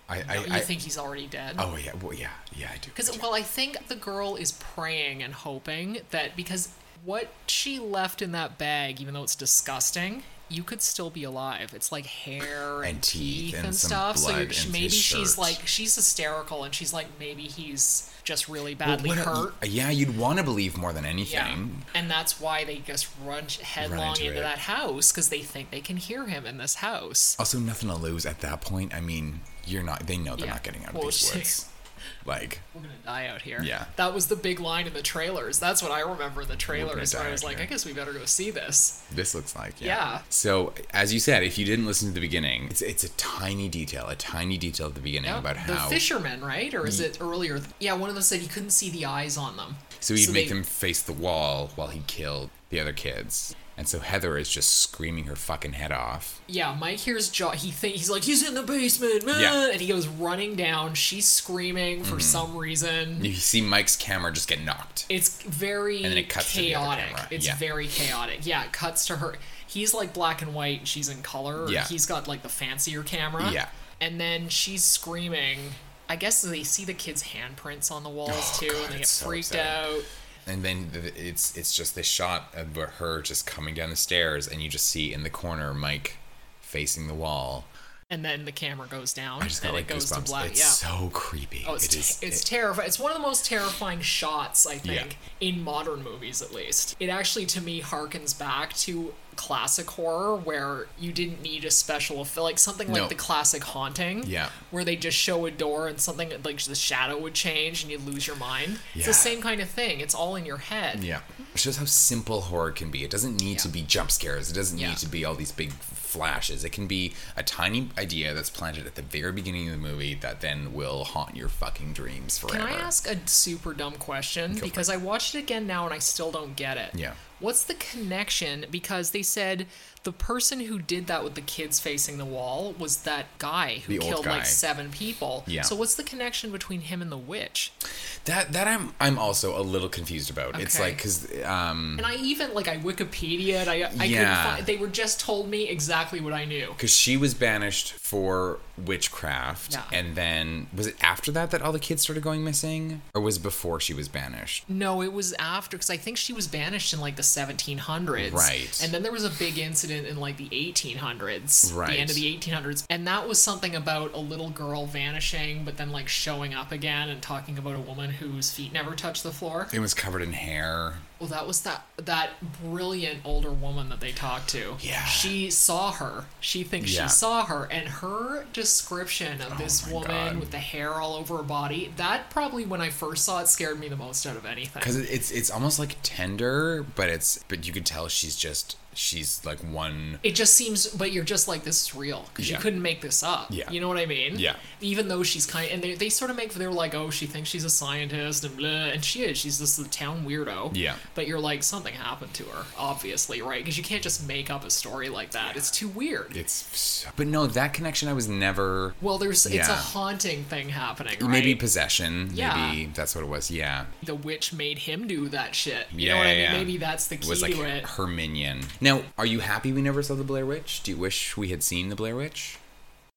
I No, I, you I think he's already dead? oh yeah well yeah yeah I do. Because well, I think the girl is praying and hoping that because what she left in that bag, even though it's disgusting, you could still be alive. It's like hair and, And teeth and and some stuff. So maybe she's shirt. like she's hysterical and she's like maybe he's just really badly what- hurt. Yeah, you'd want to believe more than Yeah, anything. and that's why they just run headlong into into, that house because they think they can hear him in this house. Also, nothing to lose at that point. I mean, you're not. They know they're Yeah. not getting out of Well, these woods. Like, We're gonna die out here. Yeah. that was the big line in the trailers. That's what I remember in the trailers. Where I was like, here. I guess we better go see this. this looks like yeah. Yeah. So, as you said, if you didn't listen to the beginning, it's it's a tiny detail, a tiny detail at the beginning Yeah, about the how. fishermen, right? Or is it earlier? Yeah, one of them said he couldn't see the eyes on them. so he'd make they- them face the wall while he killed the other kids, and so Heather is just screaming her fucking head off. Yeah, Mike hears Josh. He think he's like he's in the basement, man, Yeah. Mm-hmm. and he goes running down. She's screaming for some reason. You see Mike's camera just get knocked. It's very And then it cuts chaotic. It's Yeah. very chaotic. Yeah, it cuts to her. He's like black and white, and she's in color. Yeah. He's got like the fancier camera. Yeah. And then she's screaming. I guess they see the kids' handprints on the walls Oh, too, God, and they get so freaked out. And then it's it's just this shot of her just coming down the stairs, and you just see in the corner Mike facing the wall. And then the camera goes down, just got and like it goes goosebumps. to black. It's yeah. so creepy. Oh, it's, It te- it's it- terrifying. It's one of the most terrifying shots, I think, Yeah. in modern movies at least. It actually, to me, harkens back to classic horror where you didn't need a special effect, like something like No. the classic Haunting, Yeah. where they just show a door and something like the shadow would change and you'd lose your mind. It's the same kind of thing. It's all in your head. Yeah. It shows how simple horror can be. It doesn't need to be jump scares. It doesn't Yeah. need to be all these big flashes. It can be a tiny idea that's planted at the very beginning of the movie that then will haunt your fucking dreams forever. Can. I ask a super dumb question? for because I watched it again now and I still don't get it. Yeah. What's the connection? Because they said the person who did that with the kids facing the wall was that guy who The killed guy. like seven people. Yeah. So what's the connection between him and the witch? That that I'm I'm also a little confused about. It's like cuz um And I even like I Wikipedia. I I Yeah. couldn't find. They were just told me exactly what I knew. because she was banished for witchcraft, Yeah. and then was it after that that all the kids started going missing, or was it before she was banished? No, it was after because I think she was banished in like the 1700s. Right. And then there was a big incident in like the 1800s. Right. The end of the 1800s. And that was something about a little girl vanishing, but then like showing up again and talking about a woman whose feet never touched the floor. It was covered in hair. Well, that was that that brilliant older woman that they talked to. Yeah. She saw her. She thinks Yeah. Oh she saw her, and her description of oh this woman God. with the hair all over her body. That probably when I first saw it scared me the most out of anything. because it's it's almost like tender, but it's but you could tell she's just she's like one. It just seems, but you're just like this is real because Yeah. you couldn't make this up. Yeah. you know what I mean. Yeah. Even though she's kind, and they, they sort of make they're like, oh, she thinks she's a scientist and blah, and she is. She's just the town weirdo. Yeah. But you're like something happened to her, obviously, right? Because you can't just make up a story like that. It's too weird. It's so, but no, that connection I was never. well, there's it's a haunting thing happening. Right? Maybe possession. Yeah. Maybe that's what it was. Yeah. the witch made him do that shit. You Yeah, know what I yeah, mean? yeah. Maybe that's the key It was like to it. her minion. Now, are you happy we never saw the Blair Witch? Do you wish we had seen the Blair Witch?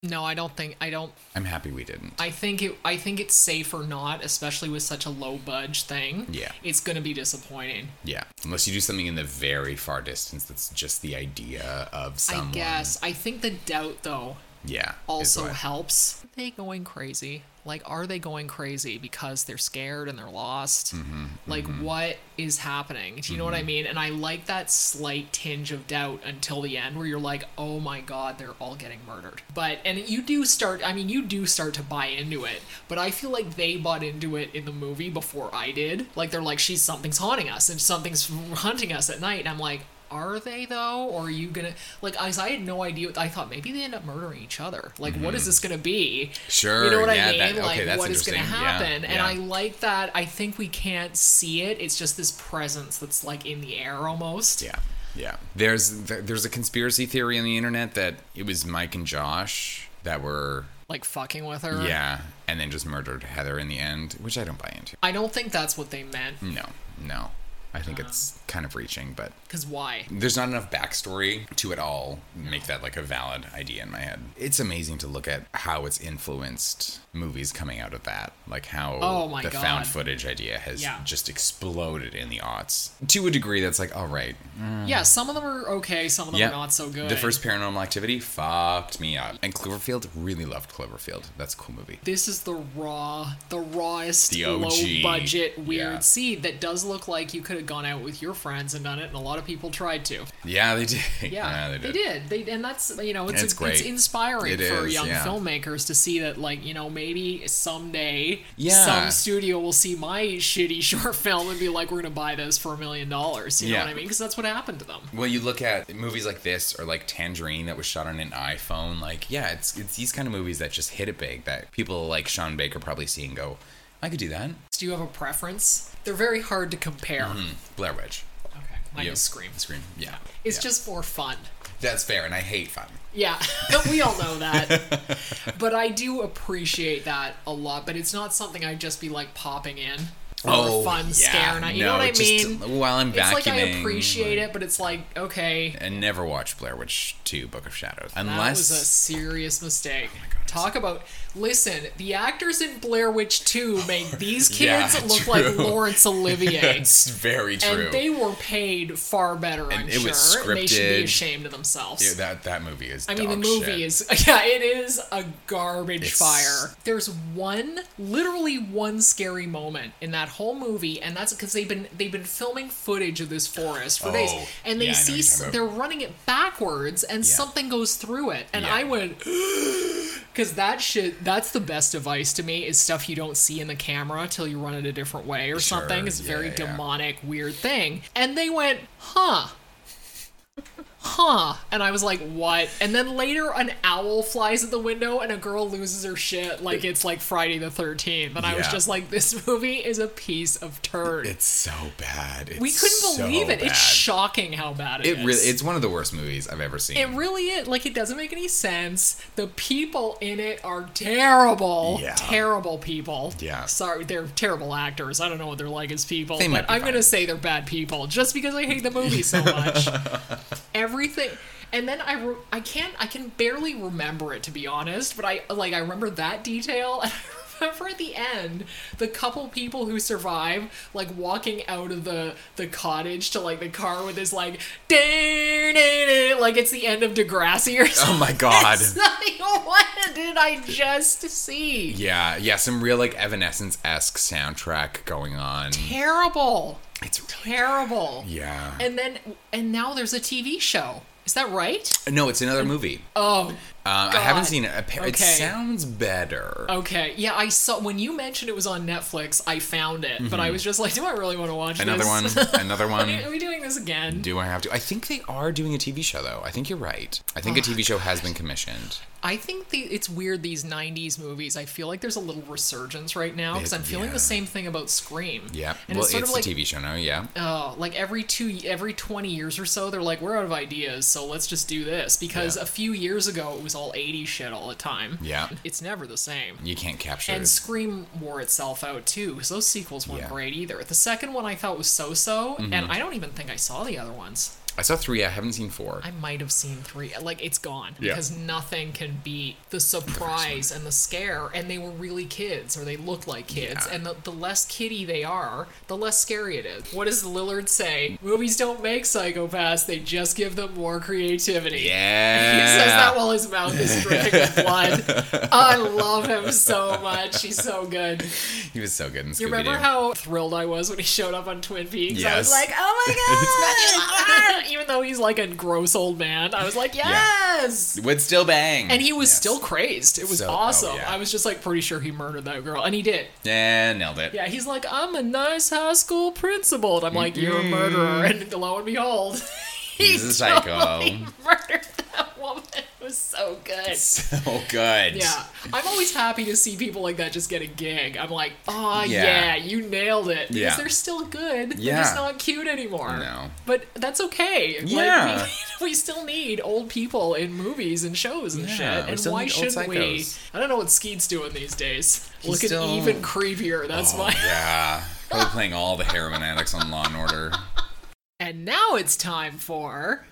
No, I don't think I don't I'm happy we didn't. I think it. I think it's safer not, especially with such a low budge thing. Yeah. it's gonna be disappointing. yeah, unless you do something in the very far distance that's just the idea of someone. I guess. I think the doubt though Yeah. also helps. Are they going crazy? Like, are they going crazy because they're scared and they're lost? Mm-hmm, like, what is happening? Do you know what I mean? And I like that slight tinge of doubt until the end, where you're like, oh my god, they're all getting murdered. But and you do start. I mean, you do start to buy into it. But I feel like they bought into it in the movie before I did. Like, they're like, she's something's haunting us and something's [laughs] hunting us at night. And I'm like. Are they though, or are you gonna like? I, I had no idea. I thought maybe they end up murdering each other. Like, what is this gonna be? Mm-hmm. Sure, You know what yeah, I mean? that- okay, like, that's what is to interesting. Yeah, happen? And yeah. I like that. I think we can't see it. It's just this presence that's like in the air almost. Yeah, yeah. There's there's a conspiracy theory on the internet that it was Mike and Josh that were Like fucking with her. yeah, and then just murdered Heather in the end, which I don't buy into. I don't think that's what they meant. No, no. I think uh. it's kind of reaching, but Because why? there's not enough backstory to it all make that like a valid idea in my head. It's amazing to look at how it's influenced movies coming out of that, like how Oh my the God. found footage idea has Yeah. just exploded in the aughts to a degree that's like, all right, mm. Yeah, some of them are okay. Some of them are not so good. The first Paranormal Activity fucked me up, and Cloverfield really loved Cloverfield. That's a cool movie. This is the raw, the rawest, The OG. low budget, weird Yeah. seed that does look like you could have gone out with your friends and done it, and a lot of people tried to. Yeah, they did. [laughs] Yeah, they they did. did. They and that's you know it's It's it's, great. inspiring It for is, young yeah. filmmakers to see that like you know maybe someday Yeah. some studio will see my shitty [laughs] short film and be like we're gonna buy this for a million dollars. You know Yeah. what I mean? Because that's what happened to them. Well, you look at movies like this or like Tangerine that was shot on an iPhone. Like, yeah, it's it's these kind of movies that just hit it big that people like Sean Baker probably see and go, I could do that. Do you have a preference? They're very hard to compare. Mm-hmm. Blair Witch. Okay, mine You. is Scream. Scream. Yeah. It's Yeah. just more fun. that's fair, and I hate fun. Yeah, [laughs] we all know that. [laughs] but I do appreciate that a lot. But it's not something I'd just be like popping in for Oh, fun scare night. You know No, what I just mean? while I'm vacuuming, it's like I appreciate it, but it's like okay, And never watch Blair Witch 2 Book of Shadows. that Unless Oh was a serious mistake. Oh God, Talk about listen. The actors in Blair Witch Two made these [laughs] Yeah, kids look true. like Laurence Olivier. [laughs] it's very true. And they were paid far better, I'm it sure. was and they should be ashamed of themselves. Yeah, that that movie is I mean, the movie shit. is [laughs] yeah, it is a garbage It's- fire. There's one, literally one scary moment in that whole movie, and that's because they've been they've been filming footage of this forest for days, Oh, and they yeah, see what you're s- talking about. they're running it backwards, and Yeah. something goes through it, and Yeah. I went. [gasps] [gasps] [gasps] Because that shit, that's the best device to me is stuff you don't see in the camera till you run it a different way or Sure, something. It's a yeah, very yeah. demonic, weird thing. And they went, huh, huh and i was like what and then later an owl flies at the window and a girl loses her shit like it's like friday the 13th and i was just like this [laughs] movie is a piece of turd It's so bad. It's we couldn't so believe it Bad. it's shocking how bad It is. really it's one of the worst movies I've ever seen. it really is like it doesn't make any sense the people in it are terrible Yeah. terrible people Yeah. sorry they're terrible actors i don't know what they're like as people They but i'm fine. gonna say they're bad people just because i hate the movie so much [laughs] everything. And then I, re- I can't I can barely remember it to be honest but I like I remember that detail and I remember at the end the couple people who survive like walking out of the the cottage to like the car with this like like it's the end of Degrassi or something Oh my [laughs] god. Like, what did I just see Yeah, yeah, some real like Evanescence esque soundtrack going on. terrible It's really terrible yeah. and then and now there's a TV show is that right no, it's another movie. oh Uh, I haven't seen it. It Okay. sounds better. Okay, yeah, I saw when you mentioned it was on Netflix. I found it, but I was just like, do I really want to watch Mm-hmm. Another this? one. [laughs] Another we- are we doing this again? Do I have to? I think they are doing a TV show though. I think you're right. I think a TV show has been commissioned. I think the, it's weird these '90s movies. I feel like there's a little resurgence right now because I'm feeling yeah. the same thing about Scream. Yeah. and well, it's sort it's of like a TV show now. Yeah. Oh, like every two, every twenty years or so, they're like, we're out of ideas, so let's just do this. Because Yeah. a few years ago, it was all '80s shit all the time. Yeah. it's never the same. You can't capture. And it. Scream wore itself out too, because those sequels weren't Yeah. Mm-hmm. great either. The second one I thought was so-so, and I don't even think I saw the other ones. I saw three. I haven't seen four. I might have seen three. Like it's gone Yeah. because nothing can beat the surprise and the scare. And they were really kids, or they looked like kids. Yeah. And the, the less kiddie they are, the less scary it is. What does Lillard say? Movies don't make psychopaths; they just give them more creativity. yeah. [laughs] He says that while his mouth is dripping with blood. [laughs] I love him so much. He's so good. He was so good in Scooby You remember how thrilled I was when he showed up on Twin Peaks? I was Yes. like, oh my [laughs] god! [laughs] Even though he's like a gross old man, I was like, yes! Would still bang. And he was Yes. still crazed. It was So- oh, awesome. yeah. I was just like pretty sure he murdered that girl, and he did. Yeah, nailed it. Yeah, he's like, I'm a nice high school principal. And I'm like, you're a murderer. And lo and behold, [laughs] he He's a psycho. totally [laughs] murdered that woman. It was so good. [laughs] So good. Yeah, I'm always happy to see people like that just get a gig. I'm like, oh Yeah. yeah, you nailed it. Because Yeah. they're still good. They're Yeah. just not cute anymore. No. But that's okay. Yeah. Like, we, [laughs] we still need old people in movies and shows and Yeah, shit. And why shouldn't we? I don't know what Skeet's doing these days. He's Looking still- even creepier. That's Oh, why. yeah. Probably playing all the heroin addicts on Law and Order. [laughs] And now it's time for.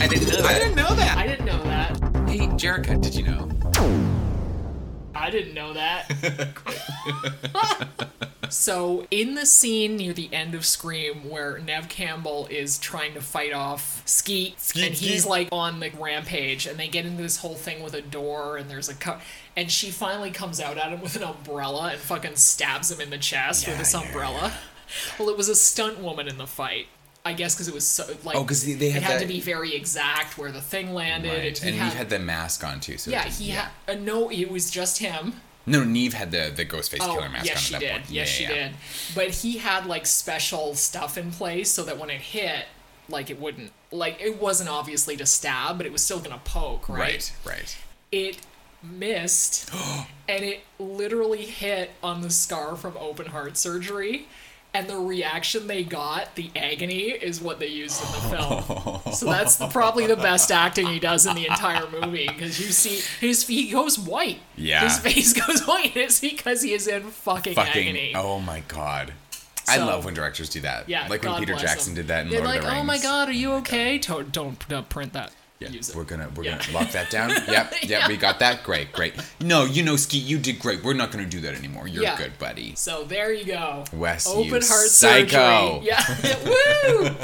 I didn't know that. I didn't know that. I didn't know that. Hey, Jerica, did you know? I didn't know that. [laughs] so, in the scene near the end of Scream, where Neve Campbell is trying to fight off Skeet, Skeet, and he's Skeet. like on the rampage, and they get into this whole thing with a door, and there's a co- and she finally comes out at him with an umbrella and fucking stabs him in the chest with Yeah, this yeah, umbrella. Well, it was a stunt woman in the fight. I guess because it was so like Oh, 'cause they- they it had had to be very exact where the thing landed. Right. he And had, he had the mask on too. So yeah, it- he had uh, no. It was just him. No, Neve had the the Ghostface killer mask Oh, yes, on she at that did. point. Yes, Yeah, she yeah, yeah. did. But he had like special stuff in place so that when it hit, like it wouldn't, like it wasn't obviously to stab, but it was still gonna poke, right? Right, right. It missed, [gasps] and it literally hit on the scar from open heart surgery. And the reaction they got, the agony, is what they used in the [laughs] film. so that's the, probably the best acting he does in the entire movie because you see his he goes white. Yeah. his face [laughs] goes white. It's because he is in fucking, Fucking. agony. Oh my god. I love when directors do that. Yeah, like when Peter Jackson him. did that in They're Lord like, of the Rings. oh my god, are you okay? Uh, don't don't, don't print that. Yeah, Use it. we're gonna we're Yeah. gonna lock that down. [laughs] Yep, yep, Yeah. we got that. Great, great. No, you know, Ski, you did great. We're not gonna do that anymore. You're Yeah. good, buddy. So there you go. Wes, Open you heart psycho. surgery. Yeah. [laughs] Woo! [laughs]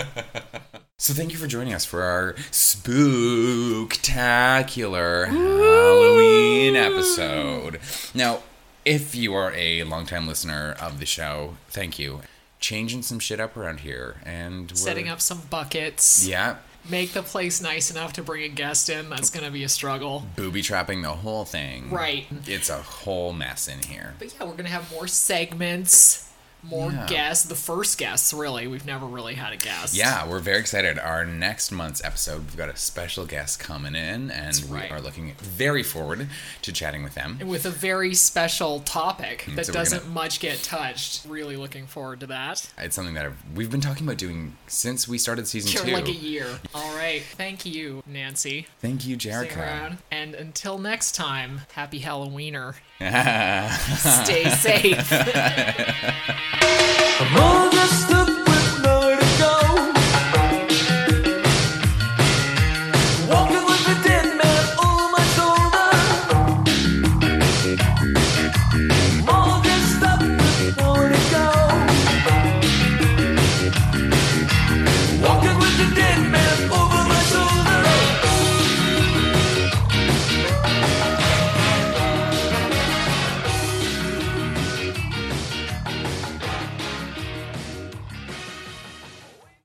So thank you for joining us for our spooktacular Halloween episode. Now, if you are a longtime listener of the show, thank you. Changing some shit up around here and we're, Setting up some buckets. Yeah, Make the place nice enough to bring a guest in. That's gonna be a struggle. booby trapping the whole thing. Right. It's a whole mess in here. But yeah, we're gonna have more segments, more Yeah. guests. The first guests, really. We've never really had a guest. Yeah, we're very excited. Our next month's episode, we've got a special guest coming in, and right. we are looking very forward to chatting with them. And with a very special topic that Mm, so doesn't gonna- much get touched. Really looking forward to that. It's something that I've, we've been talking about doing since we started season For two. like a year. All right. Thank you, Nancy. Thank you, around. And until next time, happy Halloweener. [laughs] Stay safe. [laughs] Hold us to